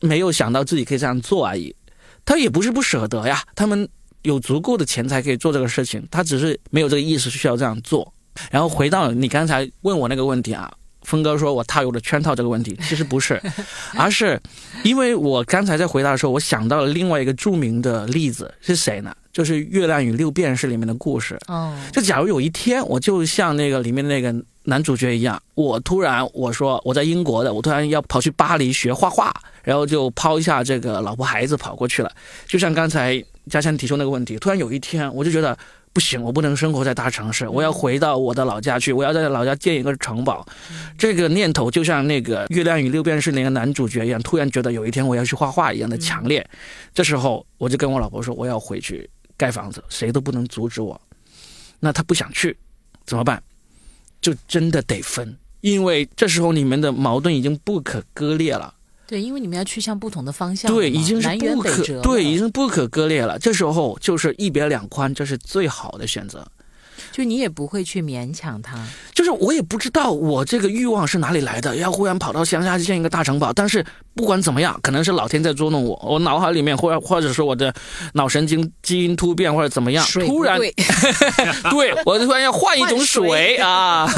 没有想到自己可以这样做而已，他也不是不舍得呀，他们。有足够的钱才可以做这个事情，他只是没有这个意识需要这样做。然后回到你刚才问我那个问题啊，峰哥说我踏入了圈套这个问题，其实不是，<laughs> 而是因为我刚才在回答的时候，我想到了另外一个著名的例子是谁呢？就是《月亮与六便士》里面的故事。哦，就假如有一天我就像那个里面的那个男主角一样，我突然我说我在英国的，我突然要跑去巴黎学画画，然后就抛下这个老婆孩子跑过去了，就像刚才。家乡提出那个问题，突然有一天，我就觉得不行，我不能生活在大城市，我要回到我的老家去，我要在老家建一个城堡。这个念头就像那个《月亮与六便士》那个男主角一样，突然觉得有一天我要去画画一样的强烈。这时候，我就跟我老婆说，我要回去盖房子，谁都不能阻止我。那他不想去，怎么办？就真的得分，因为这时候你们的矛盾已经不可割裂了。对，因为你们要去向不同的方向，对，已经是不可对，已经不可割裂了。这时候就是一别两宽，这是最好的选择。就你也不会去勉强他，就是我也不知道我这个欲望是哪里来的，要忽然跑到乡下去建一个大城堡。但是不管怎么样，可能是老天在捉弄我，我脑海里面或或者说我的脑神经基因突变或者怎么样，突然对 <laughs> 我突然要换一种水 <laughs> 啊，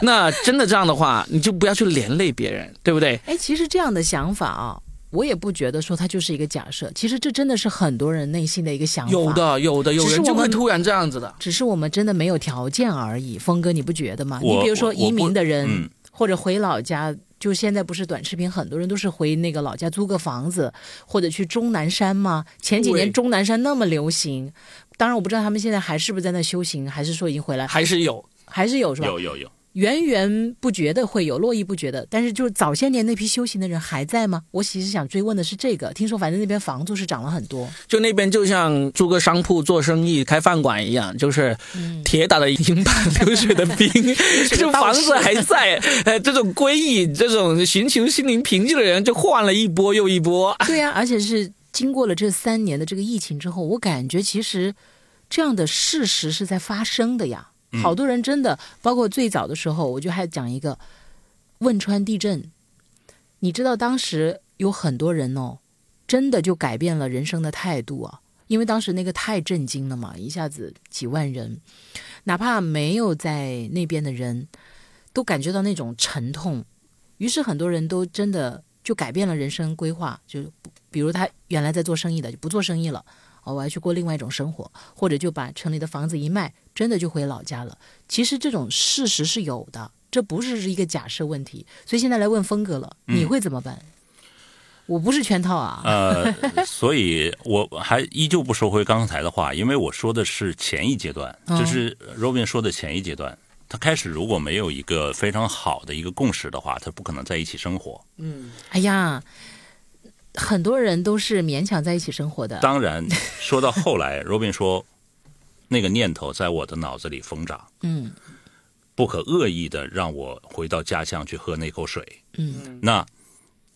那真的这样的话，你就不要去连累别人，对不对？哎，其实这样的想法啊。我也不觉得说它就是一个假设，其实这真的是很多人内心的一个想法。有的，有的，有人就会突然这样子的。只是我们真的没有条件而已。峰哥，你不觉得吗？你比如说移民的人，或者回老家，就现在不是短视频，很多人都是回那个老家租个房子，或者去终南山吗？前几年终南山那么流行，当然我不知道他们现在还是不是在那修行，还是说已经回来？还是有，还是有是吧？有有有。源源不绝的会有，络绎不绝的。但是，就是早些年那批修行的人还在吗？我其实想追问的是这个。听说反正那边房租是涨了很多，就那边就像租个商铺做生意、开饭馆一样，就是铁打的营盘流水的兵，<laughs> 这房子还在。呃，这种归义、这种寻求心灵平静的人，就换了一波又一波。<laughs> 对呀，而且是经过了这三年的这个疫情之后，我感觉其实这样的事实是在发生的呀。好多人真的，包括最早的时候，我就还讲一个汶川地震。你知道当时有很多人哦，真的就改变了人生的态度啊，因为当时那个太震惊了嘛，一下子几万人，哪怕没有在那边的人，都感觉到那种沉痛。于是很多人都真的就改变了人生规划，就比如他原来在做生意的就不做生意了。哦，我要去过另外一种生活，或者就把城里的房子一卖，真的就回老家了。其实这种事实是有的，这不是一个假设问题。所以现在来问峰哥了，你会怎么办？我不是圈套啊。呃，<laughs> 所以我还依旧不收回刚才的话，因为我说的是前一阶段，就是 Robin 说的前一阶段，他开始如果没有一个非常好的一个共识的话，他不可能在一起生活。嗯，哎呀。很多人都是勉强在一起生活的。当然，说到后来，罗宾说，那个念头在我的脑子里疯长，嗯，不可恶意的让我回到家乡去喝那口水，嗯，那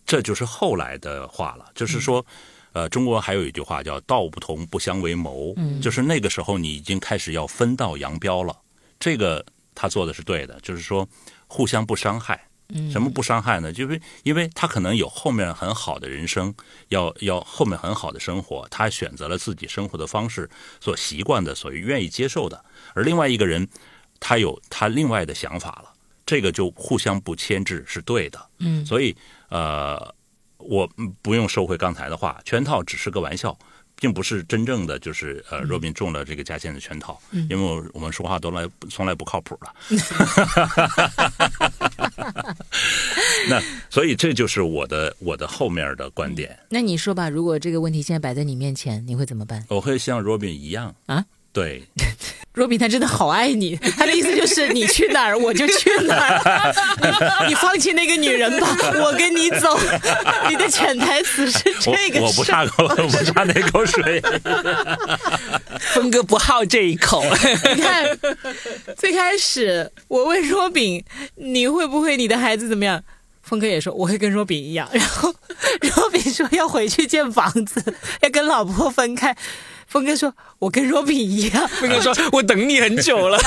这就是后来的话了。就是说，呃，中国还有一句话叫“道不同不相为谋”，嗯，就是那个时候你已经开始要分道扬镳了。这个他做的是对的，就是说互相不伤害。什么不伤害呢？就是因为他可能有后面很好的人生，要要后面很好的生活，他选择了自己生活的方式，所习惯的，所愿意接受的。而另外一个人，他有他另外的想法了，这个就互相不牵制是对的。嗯，所以呃，我不用收回刚才的话，圈套只是个玩笑。并不是真正的就是呃，若斌中了这个嘉倩的圈套，因为我我们说话都来从来不靠谱了。<laughs> 那所以这就是我的我的后面的观点。那你说吧，如果这个问题现在摆在你面前，你会怎么办？我会像若斌一样啊，对。<laughs> 若比他真的好爱你，他的意思就是你去哪儿我就去哪儿，<laughs> 你放弃那个女人吧，我跟你走。<laughs> 你的潜台词是这个，我不差口，我不差那口水。峰哥不好这一口。你看，最开始我问若饼，你会不会你的孩子怎么样？峰哥也说我会跟若饼一样，然后若饼说要回去建房子，要跟老婆分开。峰哥说：“我跟若比一样。<laughs> ”峰哥说：“我等你很久了。<laughs> ”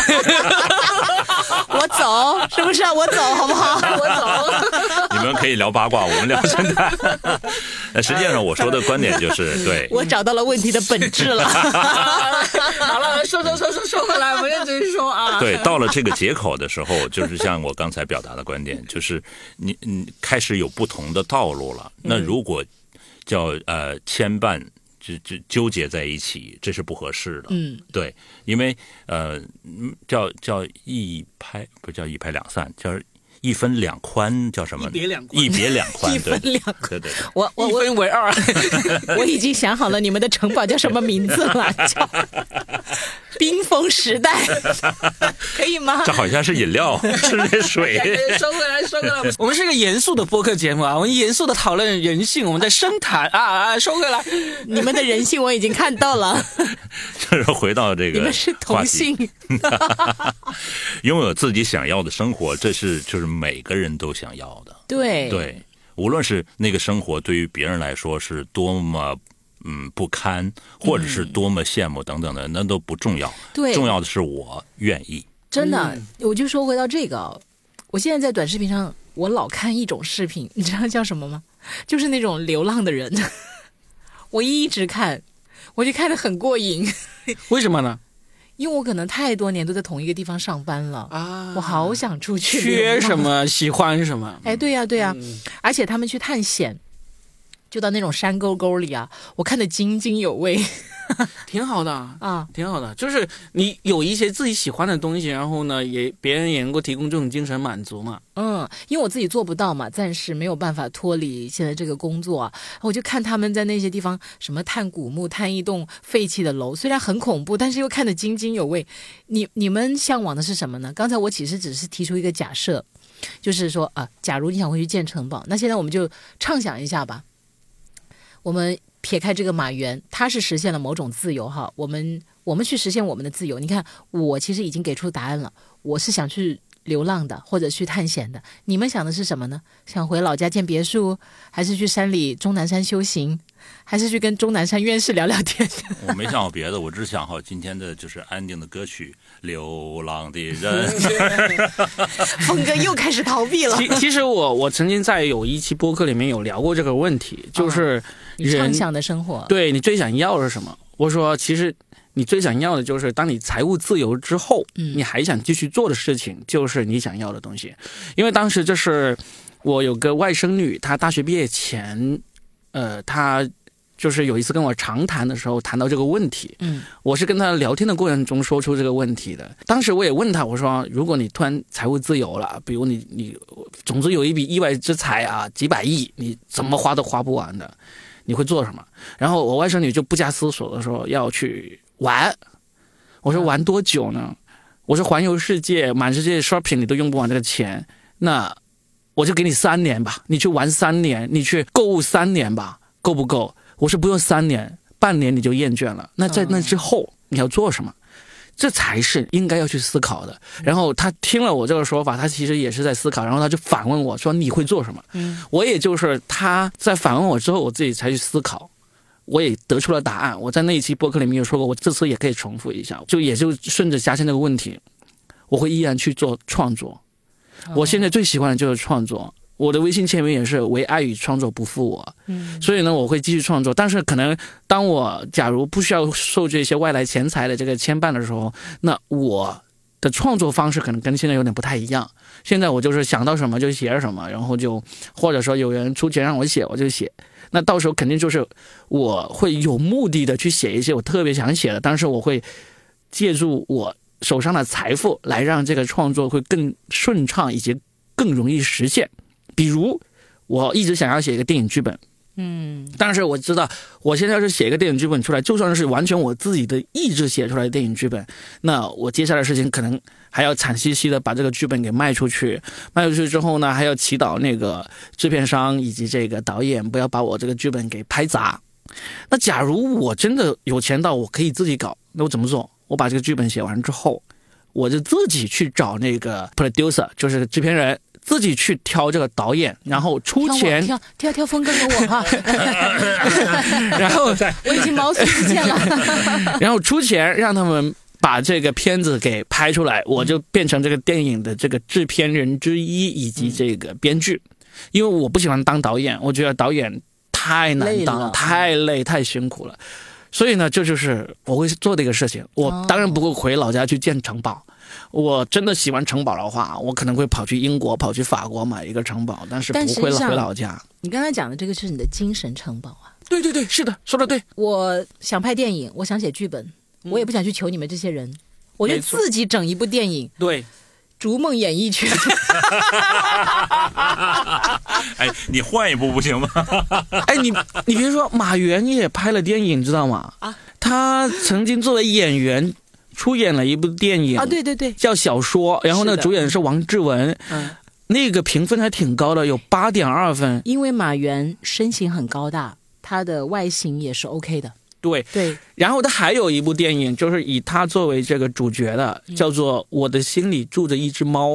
我走，是不是？啊我走，好不好？<laughs> 我走。你们可以聊八卦，我们聊现在。那实际上我说的观点就是，对我找到了问题的本质了。好了，说说说说说回来，我认真说啊。对，到了这个节口的时候，就是像我刚才表达的观点，就是你你开始有不同的道路了。那如果叫呃牵绊。就就纠结在一起，这是不合适的。嗯，对，因为呃，叫叫一拍不叫一拍两散，叫一分两宽，叫什么？一别两宽，一别两宽，<laughs> 一分两宽。对对，我我一分为二。<laughs> 我已经想好了，你们的城堡叫什么名字了？<laughs> 叫。冰封时代，可以吗？这好像是饮料，是点水。收回来，收回来。我们是一个严肃的播客节目啊，我们严肃的讨论人性，我们在深谈啊啊！收回来，你们的人性我已经看到了。就是回到这个，你们是同性，拥有自己想要的生活，这是就是每个人都想要的。对对，无论是那个生活对于别人来说是多么。嗯，不堪，或者是多么羡慕等等的，那都不重要。对，重要的是我愿意。真的，我就说回到这个，我现在在短视频上，我老看一种视频，<laughs> 你知道叫什么吗？就是那种流浪的人，<laughs> 我一直看，我就看的很过瘾。<laughs> 为什么呢？因为我可能太多年都在同一个地方上班了啊，我好想出去。缺什么喜欢什么？<laughs> 哎，对呀，对呀，而且他们去探险。就到那种山沟沟里啊，我看得津津有味，<laughs> 挺好的啊，挺好的。就是你有一些自己喜欢的东西，然后呢，也别人也能够提供这种精神满足嘛。嗯，因为我自己做不到嘛，暂时没有办法脱离现在这个工作，我就看他们在那些地方什么探古墓、探一栋废弃的楼，虽然很恐怖，但是又看得津津有味。你你们向往的是什么呢？刚才我其实只是提出一个假设，就是说啊，假如你想回去建城堡，那现在我们就畅想一下吧。我们撇开这个马原，他是实现了某种自由哈。我们我们去实现我们的自由。你看，我其实已经给出答案了。我是想去流浪的，或者去探险的。你们想的是什么呢？想回老家建别墅，还是去山里终南山修行？还是去跟钟南山院士聊聊天。<laughs> 我没想好别的，我只想好今天的就是安定的歌曲《流浪的人》。<laughs> <laughs> 峰哥又开始逃避了。其其实我我曾经在有一期播客里面有聊过这个问题，就是人想的生活，对你最想要的是什么？我说，其实你最想要的就是当你财务自由之后，你还想继续做的事情，就是你想要的东西。因为当时就是我有个外甥女，她大学毕业前。呃，他就是有一次跟我长谈的时候谈到这个问题，嗯，我是跟他聊天的过程中说出这个问题的。当时我也问他，我说，如果你突然财务自由了，比如你你总之有一笔意外之财啊，几百亿，你怎么花都花不完的，你会做什么？然后我外甥女就不加思索的说要去玩。我说玩多久呢？我说环游世界，满世界 shopping 你都用不完这个钱，那。我就给你三年吧，你去玩三年，你去购物三年吧，够不够？我说不用三年，半年你就厌倦了。那在那之后你要做什么？这才是应该要去思考的。然后他听了我这个说法，他其实也是在思考，然后他就反问我说：“你会做什么？”嗯，我也就是他在反问我之后，我自己才去思考，我也得出了答案。我在那一期播客里面有说过，我这次也可以重复一下，就也就顺着嘉欣这个问题，我会依然去做创作。我现在最喜欢的就是创作，我的微信签名也是“唯爱与创作不负我”。嗯，所以呢，我会继续创作。但是，可能当我假如不需要受这些外来钱财的这个牵绊的时候，那我的创作方式可能跟现在有点不太一样。现在我就是想到什么就写什么，然后就或者说有人出钱让我写，我就写。那到时候肯定就是我会有目的的去写一些我特别想写的，但是我会借助我手上的财富来让这个创作会更顺畅以及更容易实现。比如我一直想要写一个电影剧本。嗯，但是我知道，我现在要是写一个电影剧本出来，就算是完全我自己的意志写出来的电影剧本，那我接下来的事情可能还要惨兮兮的把这个剧本给卖出去，卖出去之后呢，还要祈祷那个制片商以及这个导演不要把我这个剧本给拍砸。那假如我真的有钱到我可以自己搞，那我怎么做？我把这个剧本写完之后，我就自己去找那个 producer，就是制片人。自己去挑这个导演，然后出钱挑挑挑峰哥和我哈 <laughs> <laughs> 然后我已经毛遂自荐了，<laughs> 然后出钱让他们把这个片子给拍出来，我就变成这个电影的这个制片人之一以及这个编剧，因为我不喜欢当导演，我觉得导演太难当，太累，太辛苦了，所以呢，这就是我会做的一个事情。我当然不会回老家去建城堡。我真的喜欢城堡的话，我可能会跑去英国、跑去法国买一个城堡，但是不会回老家。你刚才讲的这个是你的精神城堡啊？对对对，是的，说的对。我想拍电影，我想写剧本，我也不想去求你们这些人，我就自己整一部电影。对，逐梦演艺圈。<laughs> 哎，你换一部不行吗？<laughs> 哎，你你别说，马原也拍了电影，知道吗？啊，他曾经作为演员。出演了一部电影啊，对对对，叫小说，然后呢，主演是王志文，嗯，那个评分还挺高的，有八点二分。因为马原身形很高大，他的外形也是 OK 的。对。对，然后他还有一部电影，就是以他作为这个主角的，叫做《我的心里住着一只猫》。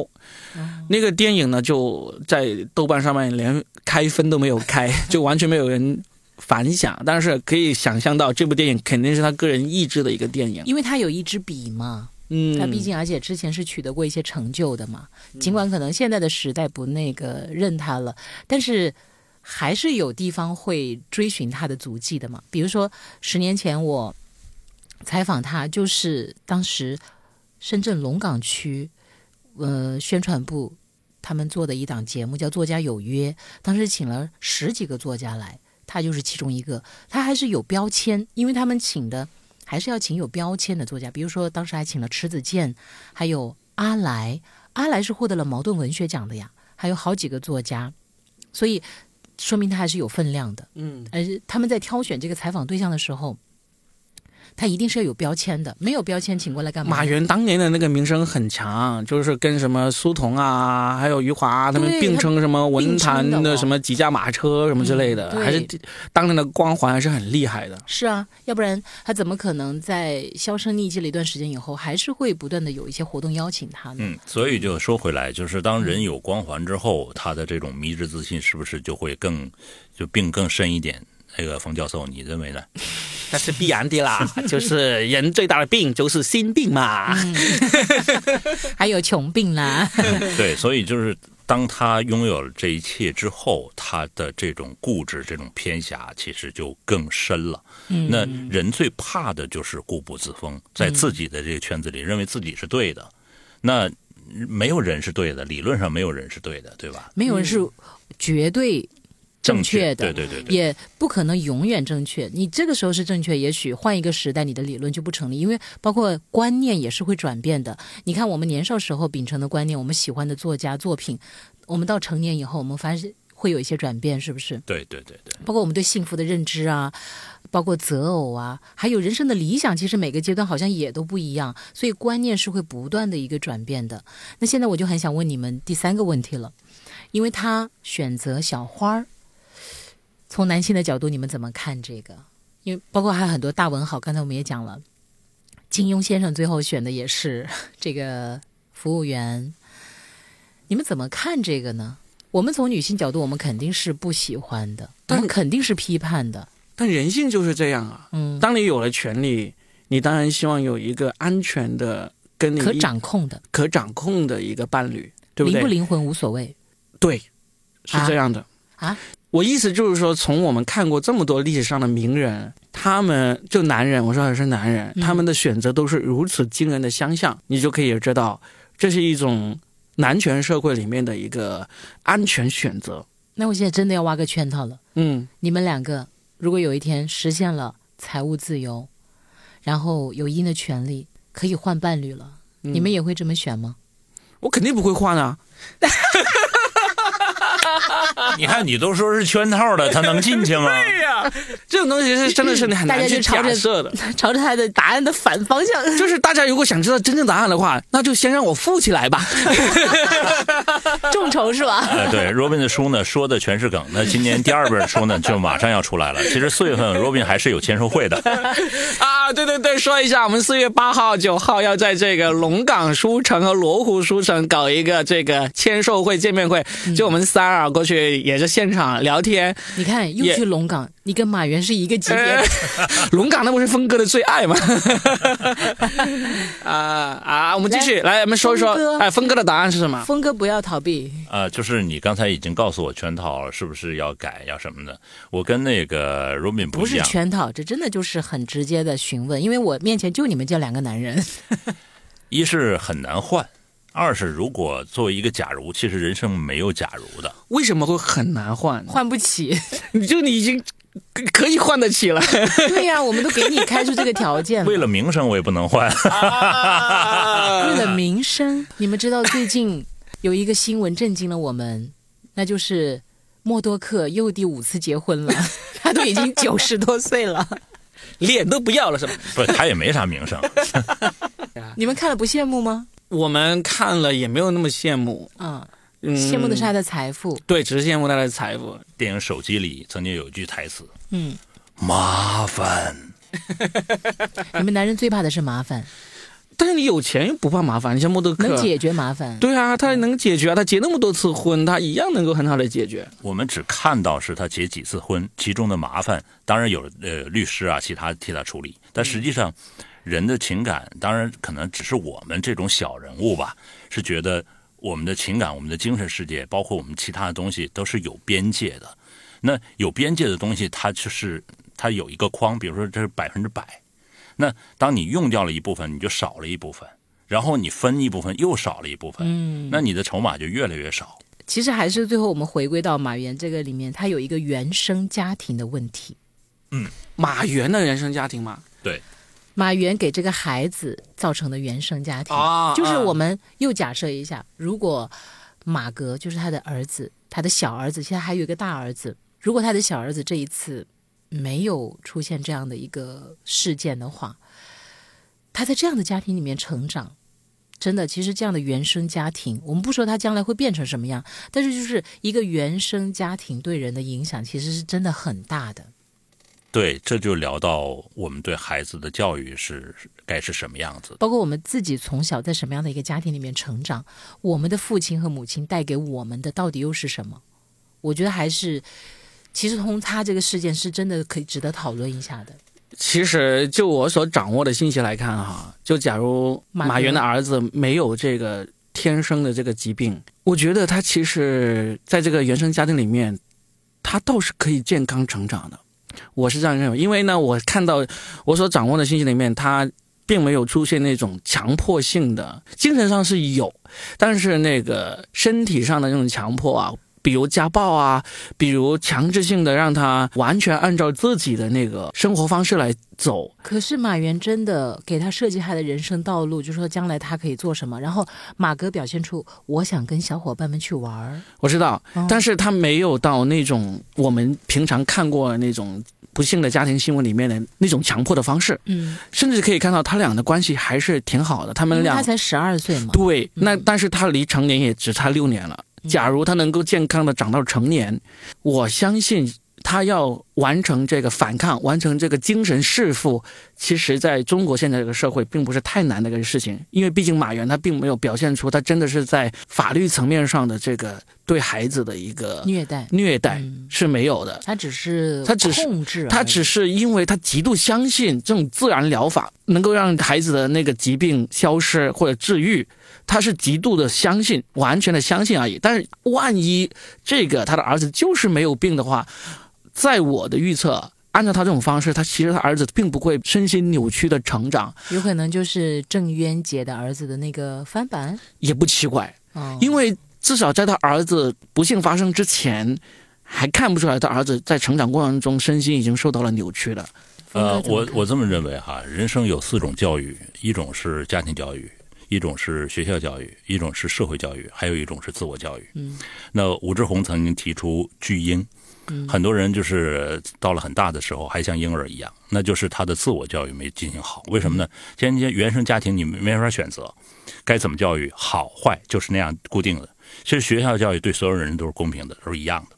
那个电影呢，就在豆瓣上面连开分都没有开，<laughs> 就完全没有人。反响，但是可以想象到这部电影肯定是他个人意志的一个电影，因为他有一支笔嘛，嗯，他毕竟而且之前是取得过一些成就的嘛，尽管可能现在的时代不那个认他了，但是还是有地方会追寻他的足迹的嘛。比如说十年前我采访他，就是当时深圳龙岗区呃宣传部他们做的一档节目叫《作家有约》，当时请了十几个作家来。他就是其中一个，他还是有标签，因为他们请的还是要请有标签的作家，比如说当时还请了迟子建，还有阿来，阿来是获得了茅盾文学奖的呀，还有好几个作家，所以说明他还是有分量的。嗯，而他们在挑选这个采访对象的时候。他一定是要有标签的，没有标签请过来干嘛？马云当年的那个名声很强，就是跟什么苏童啊，还有余华他们并称什么文坛的什么几驾马车什么之类的，还是当年的光环还是很厉害的。是啊，要不然他怎么可能在销声匿迹了一段时间以后，还是会不断的有一些活动邀请他呢？嗯，所以就说回来，就是当人有光环之后，他的这种迷之自信是不是就会更就病更深一点？那个冯教授，你认为呢？那是必然的啦，<laughs> 就是人最大的病就是心病嘛，<laughs> 还有穷病啦。<laughs> 对，所以就是当他拥有了这一切之后，他的这种固执、这种偏狭，其实就更深了。那人最怕的就是固步自封，在自己的这个圈子里，认为自己是对的。那没有人是对的，理论上没有人是对的，对吧？没有人是绝对。正确的，对对对，也不可能永远正确。你这个时候是正确，也许换一个时代，你的理论就不成立，因为包括观念也是会转变的。你看，我们年少时候秉承的观念，我们喜欢的作家作品，我们到成年以后，我们发现会有一些转变，是不是？对对对对。包括我们对幸福的认知啊，包括择偶啊，还有人生的理想，其实每个阶段好像也都不一样，所以观念是会不断的一个转变的。那现在我就很想问你们第三个问题了，因为他选择小花儿。从男性的角度，你们怎么看这个？因为包括还有很多大文豪，刚才我们也讲了，金庸先生最后选的也是 <laughs> 这个服务员。你们怎么看这个呢？我们从女性角度，我们肯定是不喜欢的，我们肯定是批判的。但人性就是这样啊。嗯，当你有了权利，你当然希望有一个安全的、跟你可掌控的、可掌控的一个伴侣，对不对？灵不灵魂无所谓。对，是这样的啊。我意思就是说，从我们看过这么多历史上的名人，他们就男人，我说的是男人，他们的选择都是如此惊人的相像，你就可以知道，这是一种男权社会里面的一个安全选择。那我现在真的要挖个圈套了。嗯，你们两个如果有一天实现了财务自由，然后有一定的权利，可以换伴侣了，你们也会这么选吗？我肯定不会换啊。<laughs> <laughs> 你看，你都说是圈套的，他能进去吗？<laughs> <laughs> 这种东西是真的是你很难去假设的，<laughs> 朝着他的答案的反方向。<laughs> 就是大家如果想知道真正答案的话，那就先让我富起来吧。众筹是吧？呃，对，Robin 的书呢，说的全是梗。那今年第二本书呢，就马上要出来了。其实四月份 Robin 还是有签售会的。啊，对对对，说一下，我们四月八号、九号要在这个龙岗书城和罗湖书城搞一个这个签售会、见面会，就我们仨啊过去也是现场聊天。你看，又去龙岗，你跟马原是一个级别的。<laughs> 龙岗那不是峰哥的最爱吗？<laughs> 啊啊，我们继续来，我们说一说，哎，峰哥的答案是什么？峰哥不要逃避。啊，就是你刚才已经告诉我圈套是不是要改要什么的？我跟那个 Robin 不是圈套，这真的就是很直接的询问，因为我面前就你们这两个男人。<laughs> 一是很难换，二是如果作为一个假如，其实人生没有假如的。为什么会很难换？换不起，你就你已经可以换得起了。<laughs> 对呀，我们都给你开出这个条件。为了名声，我也不能换。<laughs> 为了名声，你们知道最近有一个新闻震惊了我们，那就是默多克又第五次结婚了，<laughs> 他都已经九十多岁了。脸都不要了是吧？不，他也没啥名声。你们看了不羡慕吗？我们看了也没有那么羡慕。嗯，羡慕的是他的财富。对，只是羡慕他的财富。电影《手机》里曾经有一句台词：“嗯，麻烦。<laughs> ”你们男人最怕的是麻烦。但是你有钱又不怕麻烦，你像默多克能解决麻烦。对啊，他能解决啊，他结那么多次婚，他一样能够很好的解决。我们只看到是他结几次婚，其中的麻烦，当然有呃律师啊，其他替他处理。但实际上，人的情感，当然可能只是我们这种小人物吧，是觉得我们的情感、我们的精神世界，包括我们其他的东西，都是有边界的。那有边界的东西，它就是它有一个框，比如说这是百分之百。那当你用掉了一部分，你就少了一部分，然后你分一部分又少了一部分，嗯，那你的筹码就越来越少。其实还是最后我们回归到马原这个里面，他有一个原生家庭的问题。嗯，马原的原生家庭吗？对，马原给这个孩子造成的原生家庭，啊就是我们又假设一下，如果马格就是他的儿子，他的小儿子，现在还有一个大儿子，如果他的小儿子这一次。没有出现这样的一个事件的话，他在这样的家庭里面成长，真的，其实这样的原生家庭，我们不说他将来会变成什么样，但是就是一个原生家庭对人的影响，其实是真的很大的。对，这就聊到我们对孩子的教育是该是什么样子，包括我们自己从小在什么样的一个家庭里面成长，我们的父亲和母亲带给我们的到底又是什么？我觉得还是。其实从他这个事件是真的可以值得讨论一下的。其实就我所掌握的信息来看，哈，就假如马云的儿子没有这个天生的这个疾病，我觉得他其实在这个原生家庭里面，他倒是可以健康成长的。我是这样认为，因为呢，我看到我所掌握的信息里面，他并没有出现那种强迫性的，精神上是有，但是那个身体上的那种强迫啊。比如家暴啊，比如强制性的让他完全按照自己的那个生活方式来走。可是马原真的给他设计他的人生道路，就说将来他可以做什么。然后马哥表现出我想跟小伙伴们去玩儿，我知道，但是他没有到那种我们平常看过那种不幸的家庭新闻里面的那种强迫的方式。嗯，甚至可以看到他俩的关系还是挺好的。他们俩他才十二岁嘛，对，那但是他离成年也只差六年了。假如他能够健康的长到成年，我相信他要完成这个反抗，完成这个精神弑父，其实在中国现在这个社会并不是太难的一个事情，因为毕竟马原他并没有表现出他真的是在法律层面上的这个对孩子的一个虐待，虐待是没有的。他只是他只是控制，他只是因为他极度相信这种自然疗法能够让孩子的那个疾病消失或者治愈。他是极度的相信，完全的相信而已。但是万一这个他的儿子就是没有病的话，在我的预测，按照他这种方式，他其实他儿子并不会身心扭曲的成长，有可能就是郑渊洁的儿子的那个翻版，也不奇怪。因为至少在他儿子不幸发生之前，还看不出来他儿子在成长过程中身心已经受到了扭曲了。呃，我我这么认为哈，人生有四种教育，一种是家庭教育，一种是学校教育，一种是社会教育，还有一种是自我教育。嗯，那武志红曾经提出巨婴，很多人就是到了很大的时候还像婴儿一样，那就是他的自我教育没进行好。为什么呢？天天原生家庭你没法选择，该怎么教育好坏就是那样固定的。其实学校教育对所有人都是公平的，都是一样的。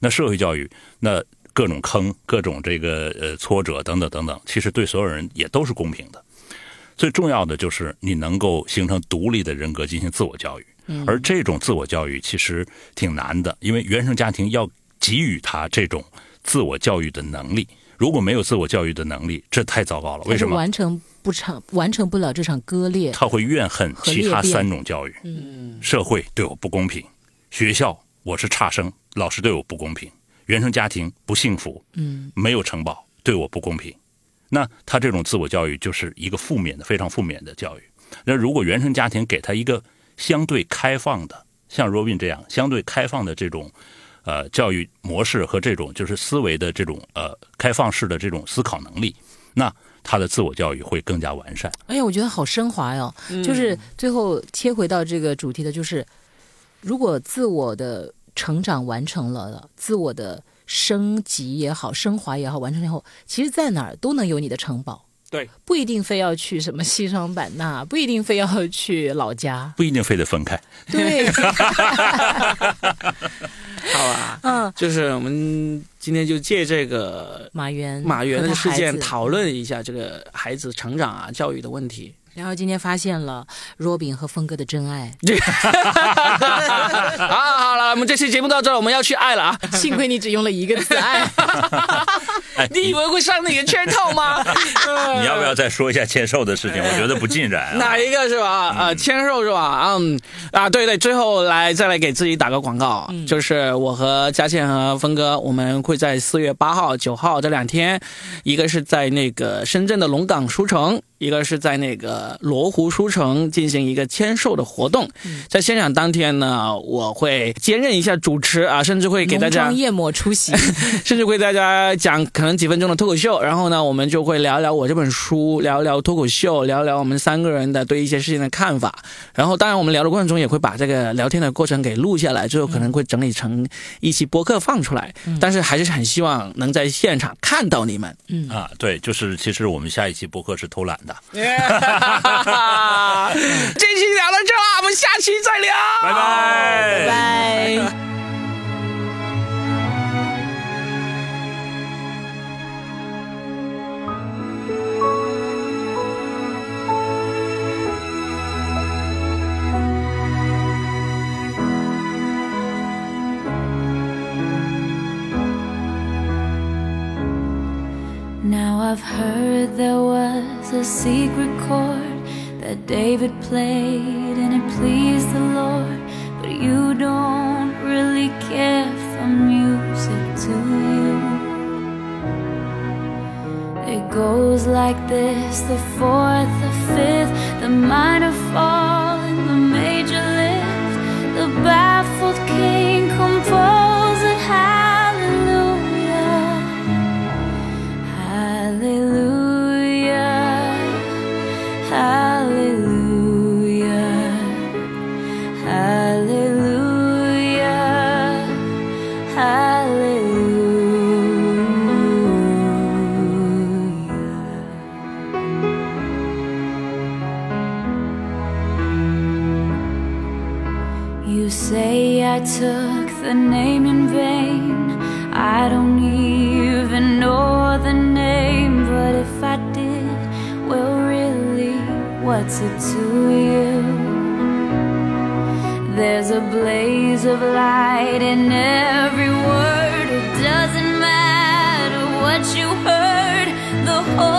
那社会教育那。各种坑，各种这个呃挫折等等等等，其实对所有人也都是公平的。最重要的就是你能够形成独立的人格进行自我教育，而这种自我教育其实挺难的，因为原生家庭要给予他这种自我教育的能力。如果没有自我教育的能力，这太糟糕了。为什么完成不成完成不了这场割裂？他会怨恨其他三种教育。嗯，社会对我不公平，学校我是差生，老师对我不公平。原生家庭不幸福，嗯，没有城堡，对我不公平。那他这种自我教育就是一个负面的、非常负面的教育。那如果原生家庭给他一个相对开放的，像 Robin 这样相对开放的这种呃教育模式和这种就是思维的这种呃开放式的这种思考能力，那他的自我教育会更加完善。哎呀，我觉得好升华哟！就是最后切回到这个主题的，就是如果自我的。成长完成了，自我的升级也好，升华也好，完成以后，其实在哪儿都能有你的城堡。对，不一定非要去什么西双版纳，不一定非要去老家，不一定非得分开。对，<laughs> 好啊，嗯，就是我们今天就借这个马原马原的事件讨论一下这个孩子成长啊、教育的问题。然后今天发现了若饼和峰哥的真爱。<laughs> 好，好了，我们这期节目到这儿，我们要去爱了啊！<laughs> 幸亏你只用了一个字爱。<laughs> 你以为会上那个圈套吗？你要不要再说一下签售的事情？我觉得不尽然。哪一个是吧？啊，签售是吧？嗯啊，对对，最后来再来给自己打个广告，就是我和佳倩和峰哥，我们会在四月八号、九号这两天，一个是在那个深圳的龙岗书城。一个是在那个罗湖书城进行一个签售的活动，在现场当天呢，我会兼任一下主持啊，甚至会给大家夜幕出席，<laughs> 甚至会大家讲可能几分钟的脱口秀，然后呢，我们就会聊聊我这本书，聊聊脱口秀，聊聊我们三个人的对一些事情的看法，然后当然我们聊的过程中也会把这个聊天的过程给录下来，最后可能会整理成一期播客放出来，但是还是很希望能在现场看到你们。嗯啊，对，就是其实我们下一期播客是偷懒。<laughs> 这期聊到这儿，我们下期再聊，拜拜。拜拜。Now I've heard there was a secret chord that David played and it pleased the Lord. But you don't really care for music, do you? It goes like this the fourth, the fifth, the minor fall, and the major lift. The baffled king composed took the name in vain. I don't even know the name, but if I did, well, really, what's it to you? There's a blaze of light in every word. It doesn't matter what you heard, the holy